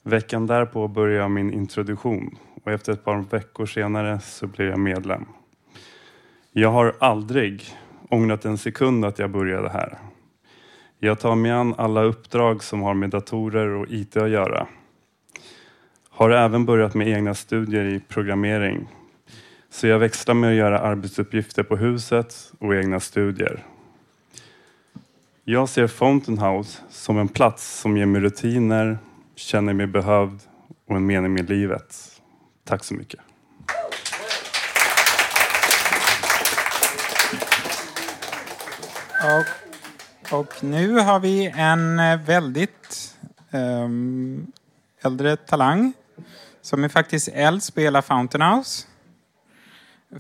S12: Veckan därpå började jag min introduktion och efter ett par veckor senare så blev jag medlem. Jag har aldrig ångrat en sekund att jag började här. Jag tar mig an alla uppdrag som har med datorer och IT att göra. Har även börjat med egna studier i programmering. Så jag växlar med att göra arbetsuppgifter på huset och egna studier. Jag ser Fountain House som en plats som ger mig rutiner, känner mig behövd och en mening med livet. Tack så mycket.
S1: Och, och nu har vi en eh, väldigt um, äldre talang som är faktiskt äldst på hela Fountain House.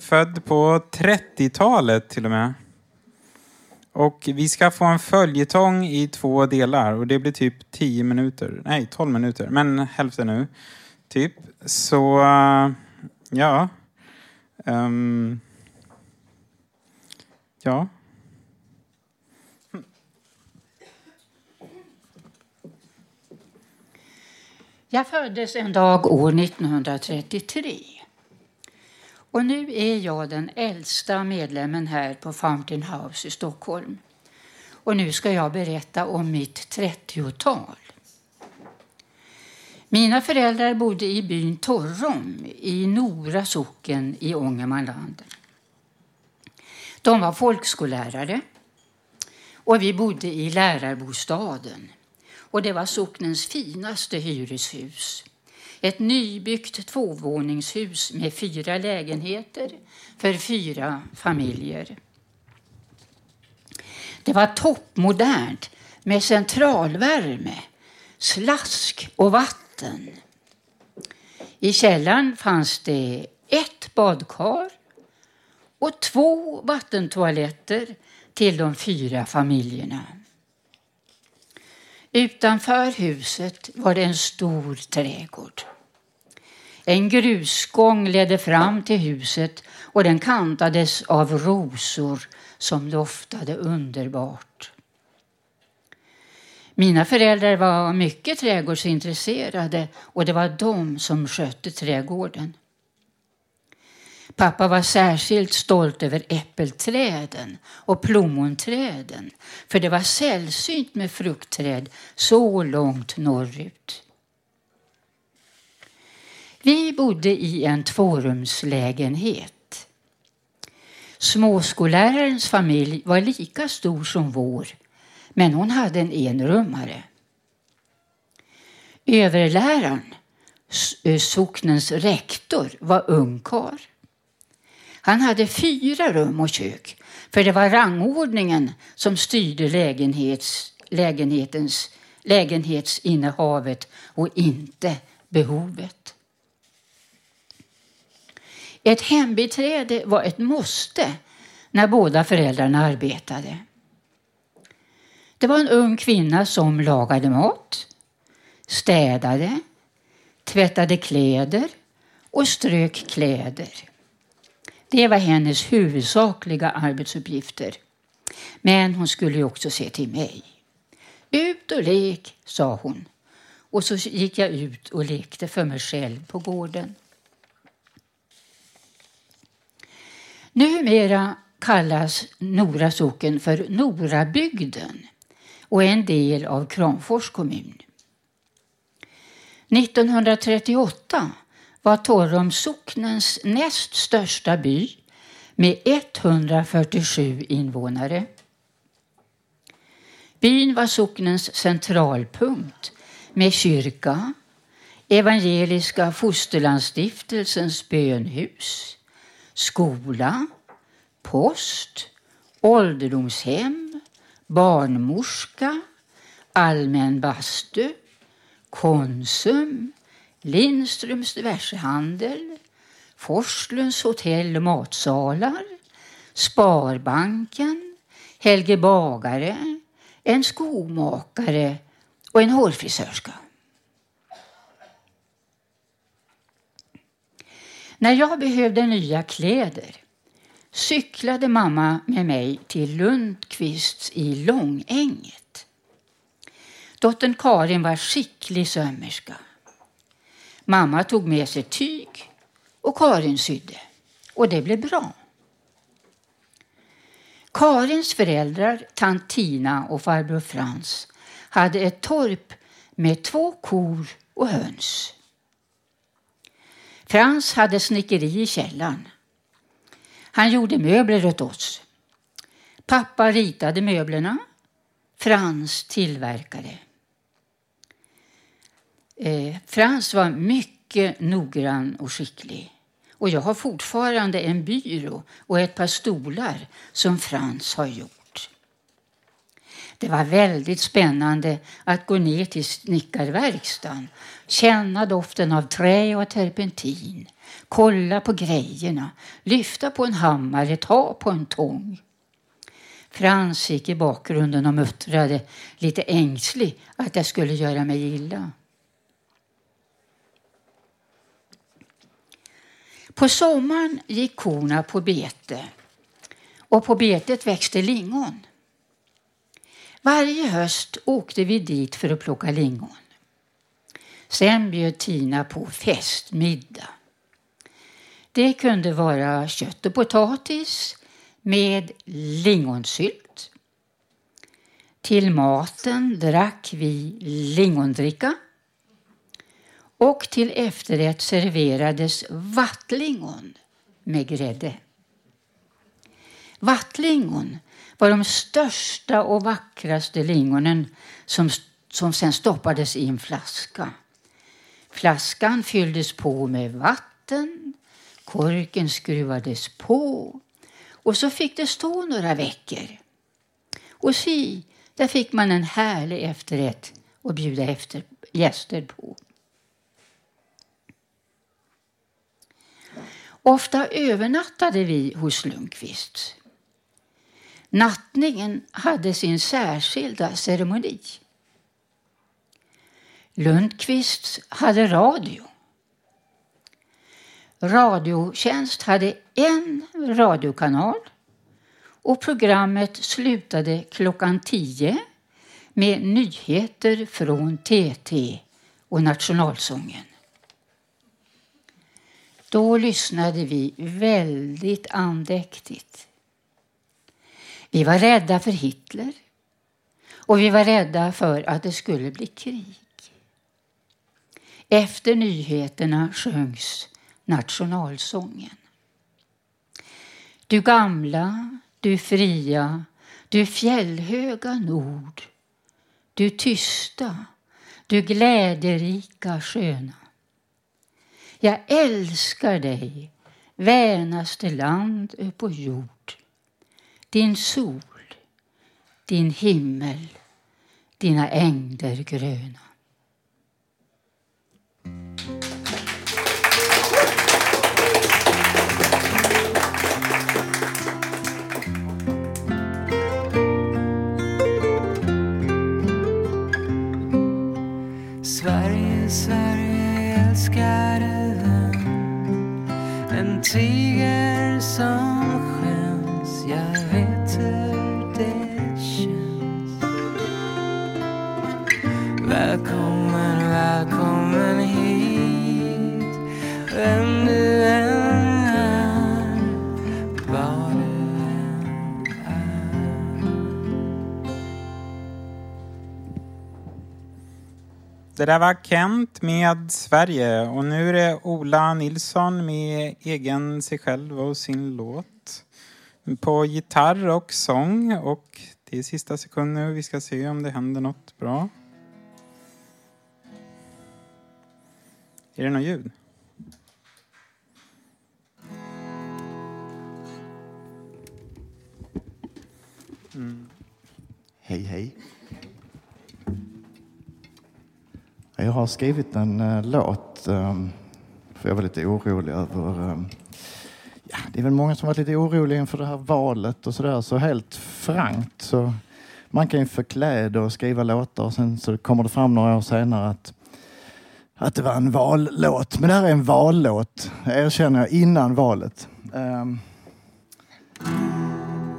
S1: Född på 30-talet till och med. Och vi ska få en följetong i två delar och det blir typ 10 minuter. Nej, 12 minuter, men hälften nu. Typ. Så, eh, ja. Um, ja.
S13: Jag föddes en dag år 1933. Och nu är jag den äldsta medlemmen här på Fountain House i Stockholm. Och nu ska jag berätta om mitt 30-tal. Mina föräldrar bodde i byn Torrom i Nora socken i Ångermanland. De var folkskollärare och vi bodde i lärarbostaden. Och det var socknens finaste hyreshus. Ett nybyggt tvåvåningshus med fyra lägenheter för fyra familjer. Det var toppmodernt med centralvärme, slask och vatten. I källaren fanns det ett badkar och två vattentoaletter till de fyra familjerna. Utanför huset var det en stor trädgård. En grusgång ledde fram till huset och den kantades av rosor som doftade underbart. Mina föräldrar var mycket trädgårdsintresserade och det var de som skötte trädgården. Pappa var särskilt stolt över äppelträden och plommonträden för det var sällsynt med fruktträd så långt norrut. Vi bodde i en tvårumslägenhet. Småskollärarens familj var lika stor som vår men hon hade en enrummare. Överläraren, eh, socknens rektor, var ungkarl. Han hade fyra rum och kök, för det var rangordningen som styrde lägenhets, lägenhetens, lägenhetsinnehavet och inte behovet. Ett hembiträde var ett måste när båda föräldrarna arbetade. Det var en ung kvinna som lagade mat, städade, tvättade kläder och strök kläder. Det var hennes huvudsakliga arbetsuppgifter. Men hon skulle ju också se till mig. Ut och lek, sa hon. Och så gick jag ut och lekte för mig själv på gården. Numera kallas Nora socken för Norabygden och är en del av Kramfors kommun. 1938 var Torrum socknens näst största by med 147 invånare. Byn var socknens centralpunkt med kyrka, Evangeliska Fosterlandsstiftelsens bönhus, skola, post, ålderdomshem, barnmorska, allmän bastu, Konsum, Lindströms diversehandel, Forslunds hotell och matsalar, Sparbanken, Helge Bagare, en skomakare och en hårfrisörska. När jag behövde nya kläder cyklade mamma med mig till Lundqvists i Långänget. Dottern Karin var skicklig sömmerska. Mamma tog med sig tyg och Karin sydde. Och det blev bra. Karins föräldrar, tant Tina och farbror Frans, hade ett torp med två kor och höns. Frans hade snickeri i källaren. Han gjorde möbler åt oss. Pappa ritade möblerna. Frans tillverkade. Eh, Frans var mycket noggrann och skicklig. Och jag har fortfarande en byrå och ett par stolar som Frans har gjort. Det var väldigt spännande att gå ner till snickarverkstan, känna doften av trä och terpentin, kolla på grejerna, lyfta på en hammare, ta på en tång. Frans gick i bakgrunden och muttrade, lite ängslig, att jag skulle göra mig illa. På sommaren gick korna på bete och på betet växte lingon. Varje höst åkte vi dit för att plocka lingon. Sen bjöd Tina på festmiddag. Det kunde vara kött och potatis med lingonsylt. Till maten drack vi lingondricka och till efterrätt serverades vattlingon med grädde. Vattlingon var de största och vackraste lingonen som, som sen stoppades i en flaska. Flaskan fylldes på med vatten, korken skruvades på och så fick det stå några veckor. Och si, där fick man en härlig efterrätt att bjuda efter gäster på. Ofta övernattade vi hos Lundqvist. Nattningen hade sin särskilda ceremoni. Lundqvist hade radio. Radiotjänst hade en radiokanal och programmet slutade klockan tio med nyheter från TT och nationalsången. Då lyssnade vi väldigt andäktigt. Vi var rädda för Hitler och vi var rädda för att det skulle bli krig. Efter nyheterna sjöngs nationalsången. Du gamla, du fria, du fjällhöga nord, du tysta, du glädjerika sköna. Jag älskar dig, vänaste land på jord. Din sol, din himmel, dina ängder gröna.
S14: Sverige, Sverige En tiger som skäms. Jag vet hur det känns. Välkommen,
S1: Det där var Kent med Sverige och nu är det Ola Nilsson med egen sig själv och sin låt. På gitarr och sång och det är sista sekund nu. Vi ska se om det händer något bra. Är det något ljud? Mm.
S15: Hej, hej. Jag har skrivit en uh, låt, um, för jag var lite orolig över... Um, ja, det är väl många som varit lite oroliga inför det här valet och sådär, så helt frankt så man kan ju förklä det och skriva låtar och sen så kommer det fram några år senare att, att det var en vallåt. Men det här är en vallåt, erkänner jag, innan valet. Um,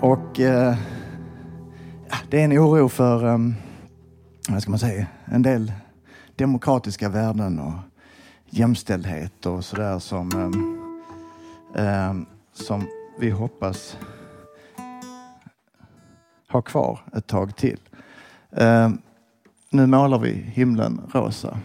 S15: och uh, ja, det är en oro för, um, vad ska man säga, en del demokratiska värden och jämställdhet och sådär som, um, um, som vi hoppas ha kvar ett tag till. Um, nu målar vi himlen rosa.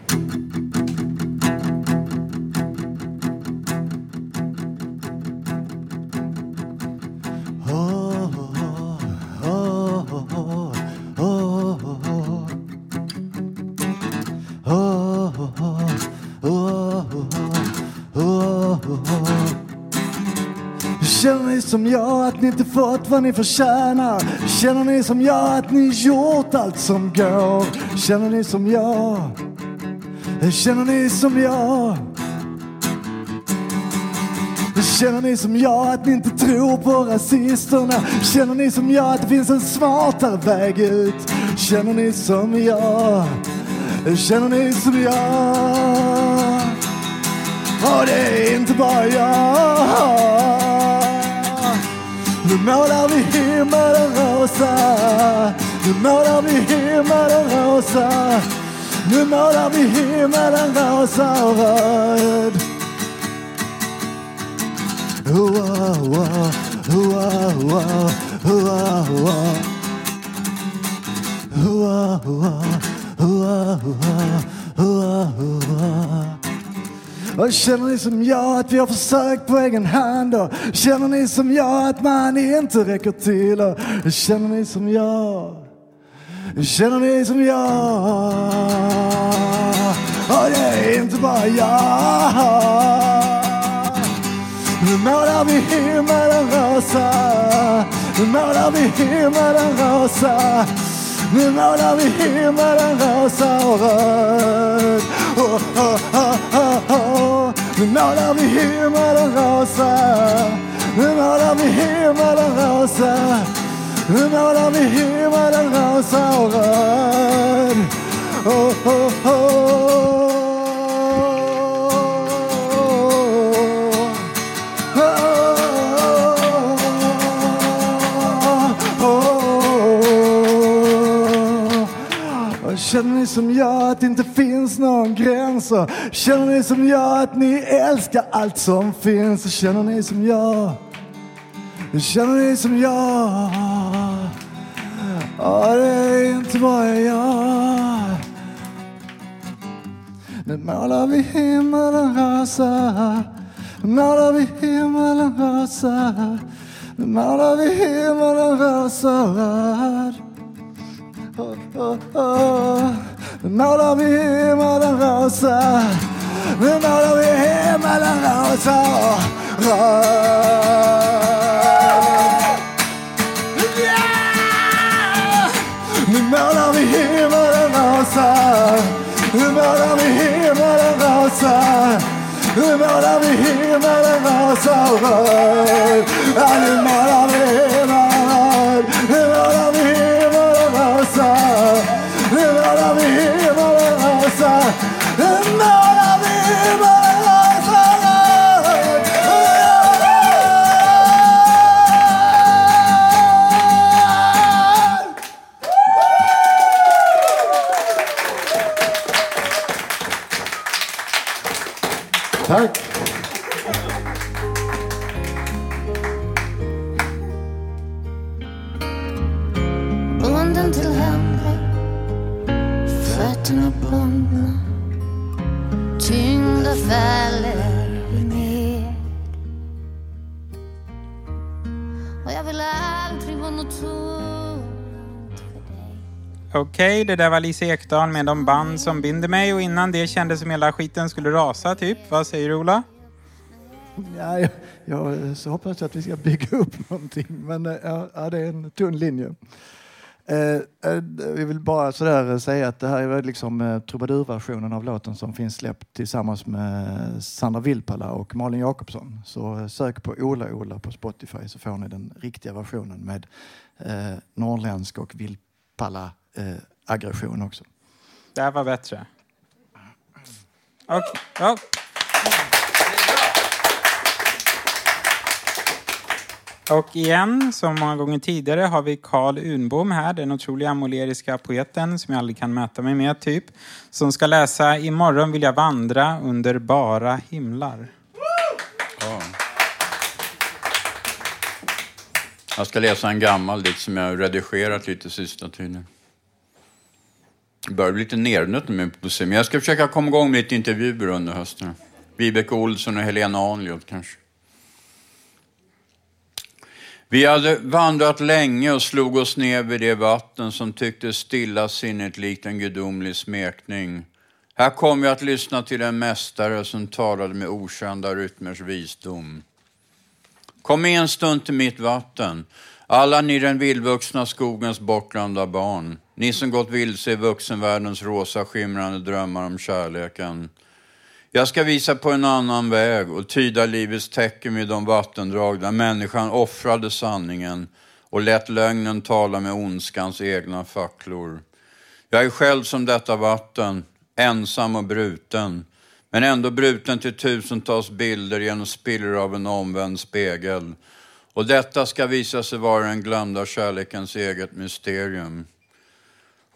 S15: Vad ni förtjänar? Känner ni som jag att ni gjort allt som går? Känner ni som jag? Känner ni som jag? Känner ni som jag att ni inte tror på rasisterna? Känner ni som jag att det finns en smartare väg ut? Känner ni som jag? Känner ni som jag? Och det är inte bara jag. Nu målar vi himmelen rosa. Nu målar vi himmelen rosa. Nu målar vi himmelen rosa och röd. Oh, oh, oh, oh, oh, oh, oh, oh. Och känner ni som jag att vi har försökt på egen hand? Och känner ni som jag att man inte räcker till? Och känner ni som jag? Känner ni som jag? Och det är inte bara jag. Nu målar vi himmelen rosa. Nu målar vi himmelen rosa. Nu målar vi himmelen rosa och röd. Oh, oh, oh, oh, oh. Nu målar vi himmelen rosa. Nu målar vi himmelen rosa. Nu målar vi himmelen rosa och röd. Oh, oh, oh. Känner ni som jag att det inte finns någon gräns? Och Känner ni som jag att ni älskar allt som finns? Och Känner ni som jag? Känner ni som jag? Ja, det är inte bara jag. Nu målar vi himmelen rosa. Nu målar vi himmelen rosa. Nu målar vi himmelen rosa röd. Oh, oh, oh. Nu målar vi himmelen rosa. Nu målar vi himmelen rosa och röd. Nu målar
S1: Okej, det där var Lisa Ekdahl med De band som binder mig och innan det kändes som hela skiten skulle rasa typ. Vad säger du Ola?
S15: Ja, jag, jag så hoppas att vi ska bygga upp någonting, men eh, ja, ja, det är en tunn linje. Eh, eh, vi vill bara sådär eh, säga att det här är liksom eh, trubadurversionen av låten som finns släppt tillsammans med Sandra Vilpala och Malin Jakobsson. Så eh, sök på Ola Ola på Spotify så får ni den riktiga versionen med eh, norrländsk och Vilpala eh, aggression också.
S1: Det här var bättre. Och, ja. Och igen, som många gånger tidigare, har vi Karl Unbom här, den otroliga moleriska poeten som jag aldrig kan mäta mig med, typ. Som ska läsa Imorgon vill jag vandra under bara himlar.
S4: Ja. Jag ska läsa en gammal dikt som jag redigerat lite sista tiden. Det börjar bli lite nernött med poesi, men jag ska försöka komma igång med lite intervjuer under hösten. Vibeke Olsson och Helena Ahnlund kanske. Vi hade vandrat länge och slog oss ner vid det vatten som tycktes stilla sinnet likt en gudomlig smekning. Här kom jag att lyssna till en mästare som talade med okända rytmers visdom. Kom med en stund till mitt vatten, alla ni den vildvuxna skogens bortglömda barn. Ni som gått vilse i vuxenvärldens rosa skimrande drömmar om kärleken. Jag ska visa på en annan väg och tyda livets tecken vid de vattendrag där människan offrade sanningen och lät lögnen tala med ondskans egna facklor. Jag är själv som detta vatten, ensam och bruten, men ändå bruten till tusentals bilder genom spillror av en omvänd spegel. Och detta ska visa sig vara den glömda kärlekens eget mysterium.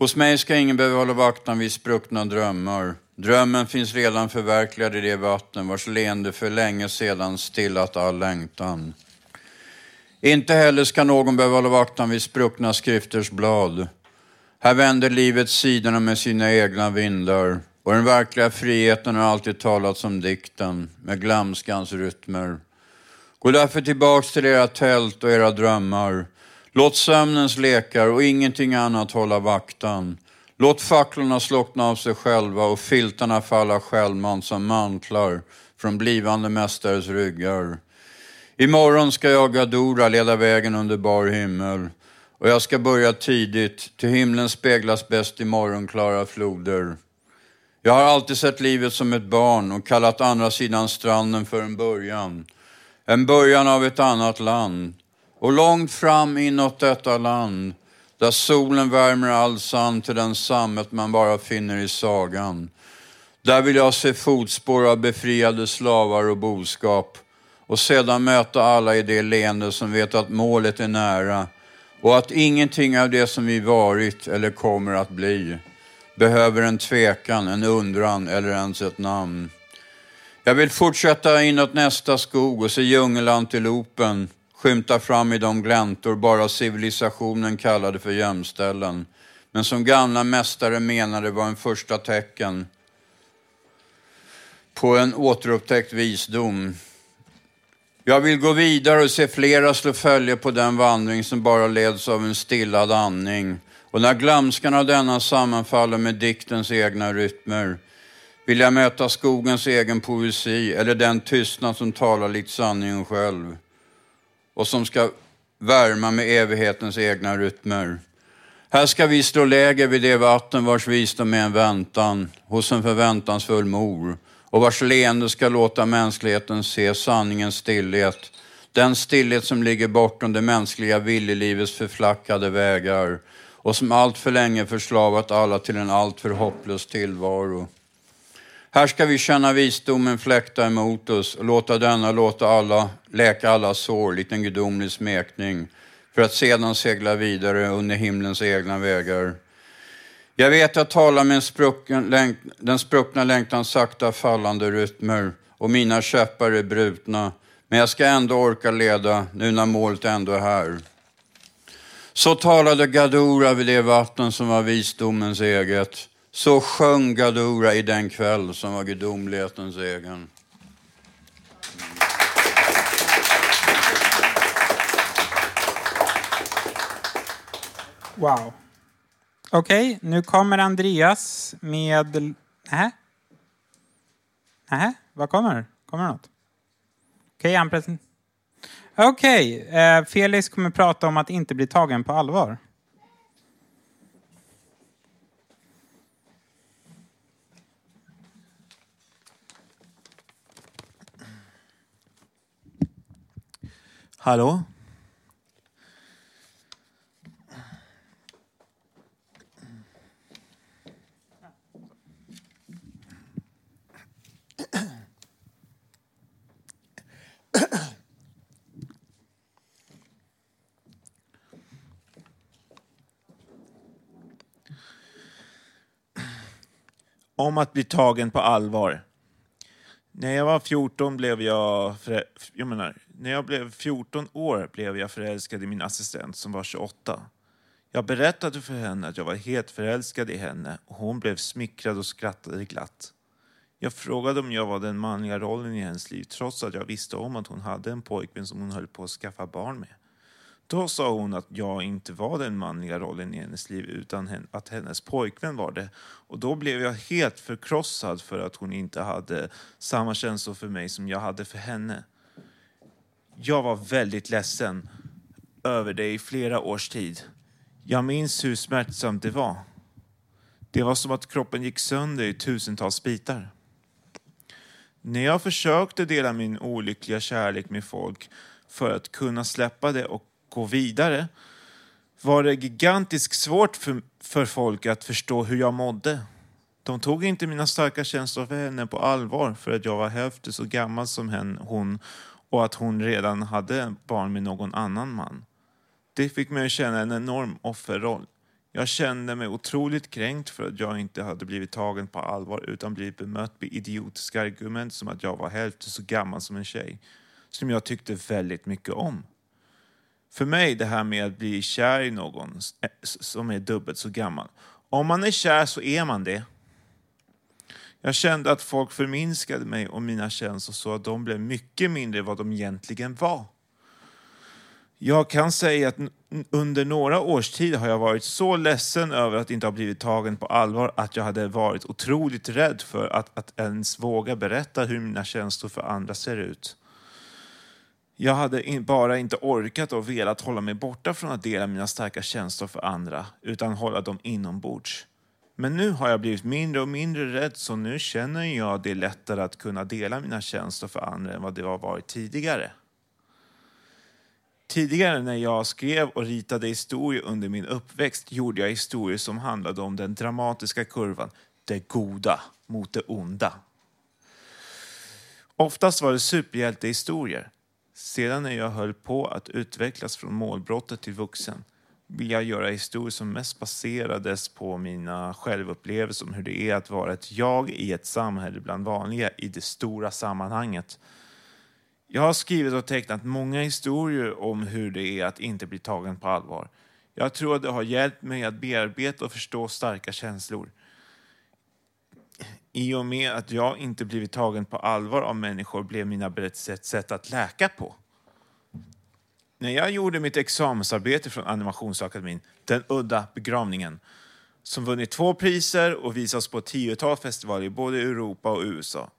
S4: Hos mig ska ingen behöva hålla vaktan vid spruckna drömmar. Drömmen finns redan förverkligad i det vatten vars leende för länge sedan stillat all längtan. Inte heller ska någon behöva hålla vaktan vid spruckna skrifters blad. Här vänder livet sidorna med sina egna vindar och den verkliga friheten har alltid talats om dikten med glömskans rytmer. Gå därför tillbaks till era tält och era drömmar. Låt sömnens lekar och ingenting annat hålla vaktan. Låt facklorna slockna av sig själva och filtarna falla självmant som mantlar från blivande mästares ryggar. Imorgon ska jag, Gadora, leda vägen under bar himmel. Och jag ska börja tidigt, till himlen speglas bäst i morgonklara floder. Jag har alltid sett livet som ett barn och kallat andra sidan stranden för en början. En början av ett annat land. Och långt fram inåt detta land, där solen värmer all sand till den sammet man bara finner i sagan. Där vill jag se fotspår av befriade slavar och boskap och sedan möta alla i det leende som vet att målet är nära och att ingenting av det som vi varit eller kommer att bli behöver en tvekan, en undran eller ens ett namn. Jag vill fortsätta inåt nästa skog och se djungelantilopen skymta fram i de gläntor bara civilisationen kallade för gömställen, men som gamla mästare menade var en första tecken på en återupptäckt visdom. Jag vill gå vidare och se flera slå följe på den vandring som bara leds av en stillad andning. Och när glömskan av denna sammanfaller med diktens egna rytmer vill jag möta skogens egen poesi eller den tystnad som talar likt sanningen själv och som ska värma med evighetens egna rytmer. Här ska vi slå läger vid det vatten vars visdom är en väntan hos en förväntansfull mor och vars leende ska låta mänskligheten se sanningens stillhet. Den stillhet som ligger bortom det mänskliga viljelivets förflackade vägar och som allt för länge förslavat alla till en alltför hopplös tillvaro. Här ska vi känna visdomen fläkta emot oss och låta denna låta alla, läka alla sår, likt en gudomlig smekning, för att sedan segla vidare under himlens egna vägar. Jag vet att tala med sprucken, länk, den spruckna längtans sakta fallande rytmer och mina käppar är brutna, men jag ska ändå orka leda nu när målet ändå är här. Så talade Gadora vid det vatten som var visdomens eget. Så sjöng Gadura i den kväll som var gudomlighetens egen.
S1: Wow. Okej, nu kommer Andreas med... Nähä? Nähä? Vad kommer? Kommer något? Okej, okay, present... Okej, eh, Felix kommer prata om att inte bli tagen på allvar.
S16: Hallå? Om att bli tagen på allvar. När jag var 14 blev jag... Förä... Jag menar, när jag blev 14 år blev jag förälskad i min assistent som var 28. Jag berättade för henne att jag var helt förälskad i henne och hon blev smickrad och skrattade glatt. Jag frågade om jag var den manliga rollen i hennes liv trots att jag visste om att hon hade en pojkvän som hon höll på att skaffa barn med. Då sa hon att jag inte var den manliga rollen i hennes liv utan att hennes pojkvän var det. Och då blev jag helt förkrossad för att hon inte hade samma känslor för mig som jag hade för henne. Jag var väldigt ledsen över det i flera års tid. Jag minns hur smärtsamt det var. Det var som att kroppen gick sönder i tusentals bitar. När jag försökte dela min olyckliga kärlek med folk för att kunna släppa det och gå vidare var det gigantiskt svårt för, för folk att förstå hur jag mådde. De tog inte mina starka känslor för henne på allvar för att jag var hälften så gammal som hen, hon och att hon redan hade barn med någon annan man. Det fick mig att känna en enorm offerroll. Jag kände mig otroligt kränkt för att jag inte hade blivit tagen på allvar utan blivit bemött med idiotiska argument som att jag var hälften så gammal som en tjej. Som jag tyckte väldigt mycket om. För mig det här med att bli kär i någon som är dubbelt så gammal. Om man är kär så är man det. Jag kände att folk förminskade mig och mina känslor så att de blev mycket mindre vad de egentligen var. Jag kan säga att under några års tid har jag varit så ledsen över att inte ha blivit tagen på allvar att jag hade varit otroligt rädd för att, att ens våga berätta hur mina känslor för andra ser ut. Jag hade in, bara inte orkat och velat hålla mig borta från att dela mina starka känslor för andra, utan hålla dem inombords. Men nu har jag blivit mindre och mindre rädd, så nu känner jag det lättare att kunna dela mina känslor för andra än vad det har varit tidigare. Tidigare när jag skrev och ritade historier under min uppväxt gjorde jag historier som handlade om den dramatiska kurvan, det goda mot det onda. Oftast var det superhjältehistorier. Sedan när jag höll på att utvecklas från målbrottet till vuxen vill jag göra historier som mest baserades på mina självupplevelser om hur det är att vara ett jag i ett samhälle bland vanliga i det stora sammanhanget. Jag har skrivit och tecknat många historier om hur det är att inte bli tagen på allvar. Jag tror att det har hjälpt mig att bearbeta och förstå starka känslor. I och med att jag inte blivit tagen på allvar av människor blev mina berättelser ett sätt att läka på. När jag gjorde mitt examensarbete från Animationsakademin, Den udda begravningen, som vunnit två priser och visats på ett tiotal festivaler i både Europa och USA,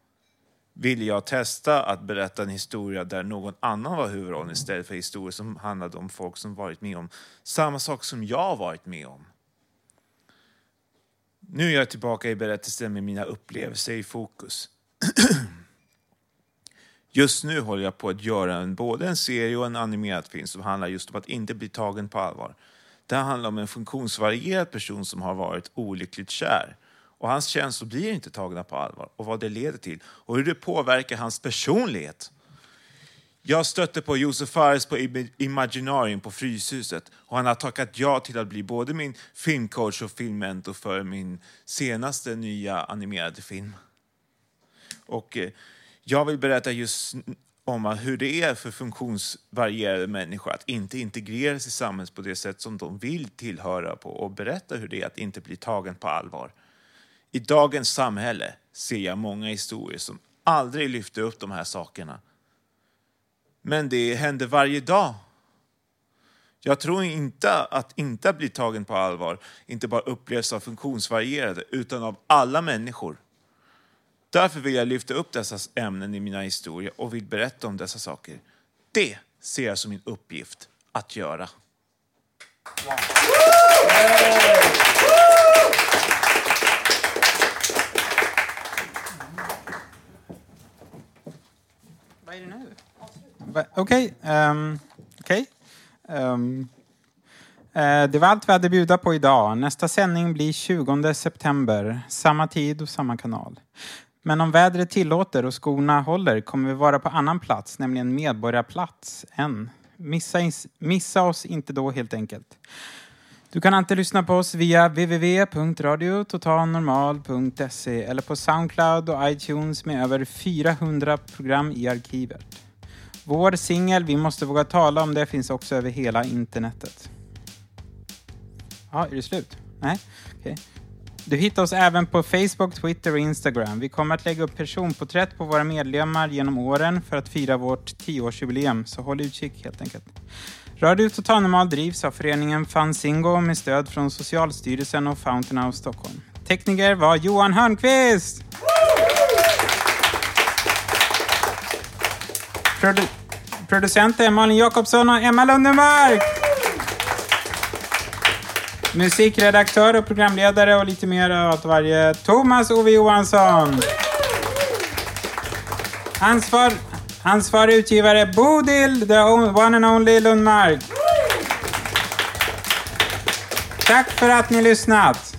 S16: ville jag testa att berätta en historia där någon annan var huvudrollen istället för historier som handlade om folk som varit med om samma sak som jag varit med om. Nu är jag tillbaka i berättelsen med mina upplevelser i fokus. Just nu håller jag på att göra en, både en serie och en animerad film som handlar just om att inte bli tagen på allvar. Det handlar om en funktionsvarierad person som har varit olyckligt kär. Och hans känslor blir inte tagna på allvar och vad det leder till och hur det påverkar hans personlighet. Jag stötte på Josef Fares på Imaginarium på Fryshuset och han har tackat ja till att bli både min filmcoach och filmmentor för min senaste nya animerade film. Och eh, jag vill berätta just om hur det är för funktionsvarierade människor att inte integreras i samhället på det sätt som de vill tillhöra på och berätta hur det är att inte bli tagen på allvar. I dagens samhälle ser jag många historier som aldrig lyfter upp de här sakerna. Men det händer varje dag. Jag tror inte att inte bli tagen på allvar inte bara upplevs av funktionsvarierade utan av alla människor. Därför vill jag lyfta upp dessa ämnen i mina historier och vill berätta om dessa saker. Det ser jag som min uppgift att göra.
S1: Vad är det nu? Okej. ehm, okej. Ehm, eh, det var allt vi hade att bjuda på idag. Nästa sändning blir 20 september. Samma tid och samma kanal. Men om vädret tillåter och skorna håller kommer vi vara på annan plats, nämligen Medborgarplats än. Missa, missa oss inte då helt enkelt. Du kan alltid lyssna på oss via www.radiototalnormal.se eller på Soundcloud och iTunes med över 400 program i arkivet. Vår singel Vi måste våga tala om det finns också över hela internetet. Ja, är det slut? Nej? Okej. Du hittar oss även på Facebook, Twitter och Instagram. Vi kommer att lägga upp personporträtt på våra medlemmar genom åren för att fira vårt tioårsjubileum, så håll utkik helt enkelt. Radio Total drivs av föreningen Fanzingo med stöd från Socialstyrelsen och Fountain House Stockholm. Tekniker var Johan Hörnqvist! Produ- producenter Malin Jakobsson och Emma Lundemark. Musikredaktör och programledare och lite mer av allt varje Thomas Ove Johansson. Ansvar, ansvarig utgivare Bodil, the one and only Lundmark. Tack för att ni lyssnat.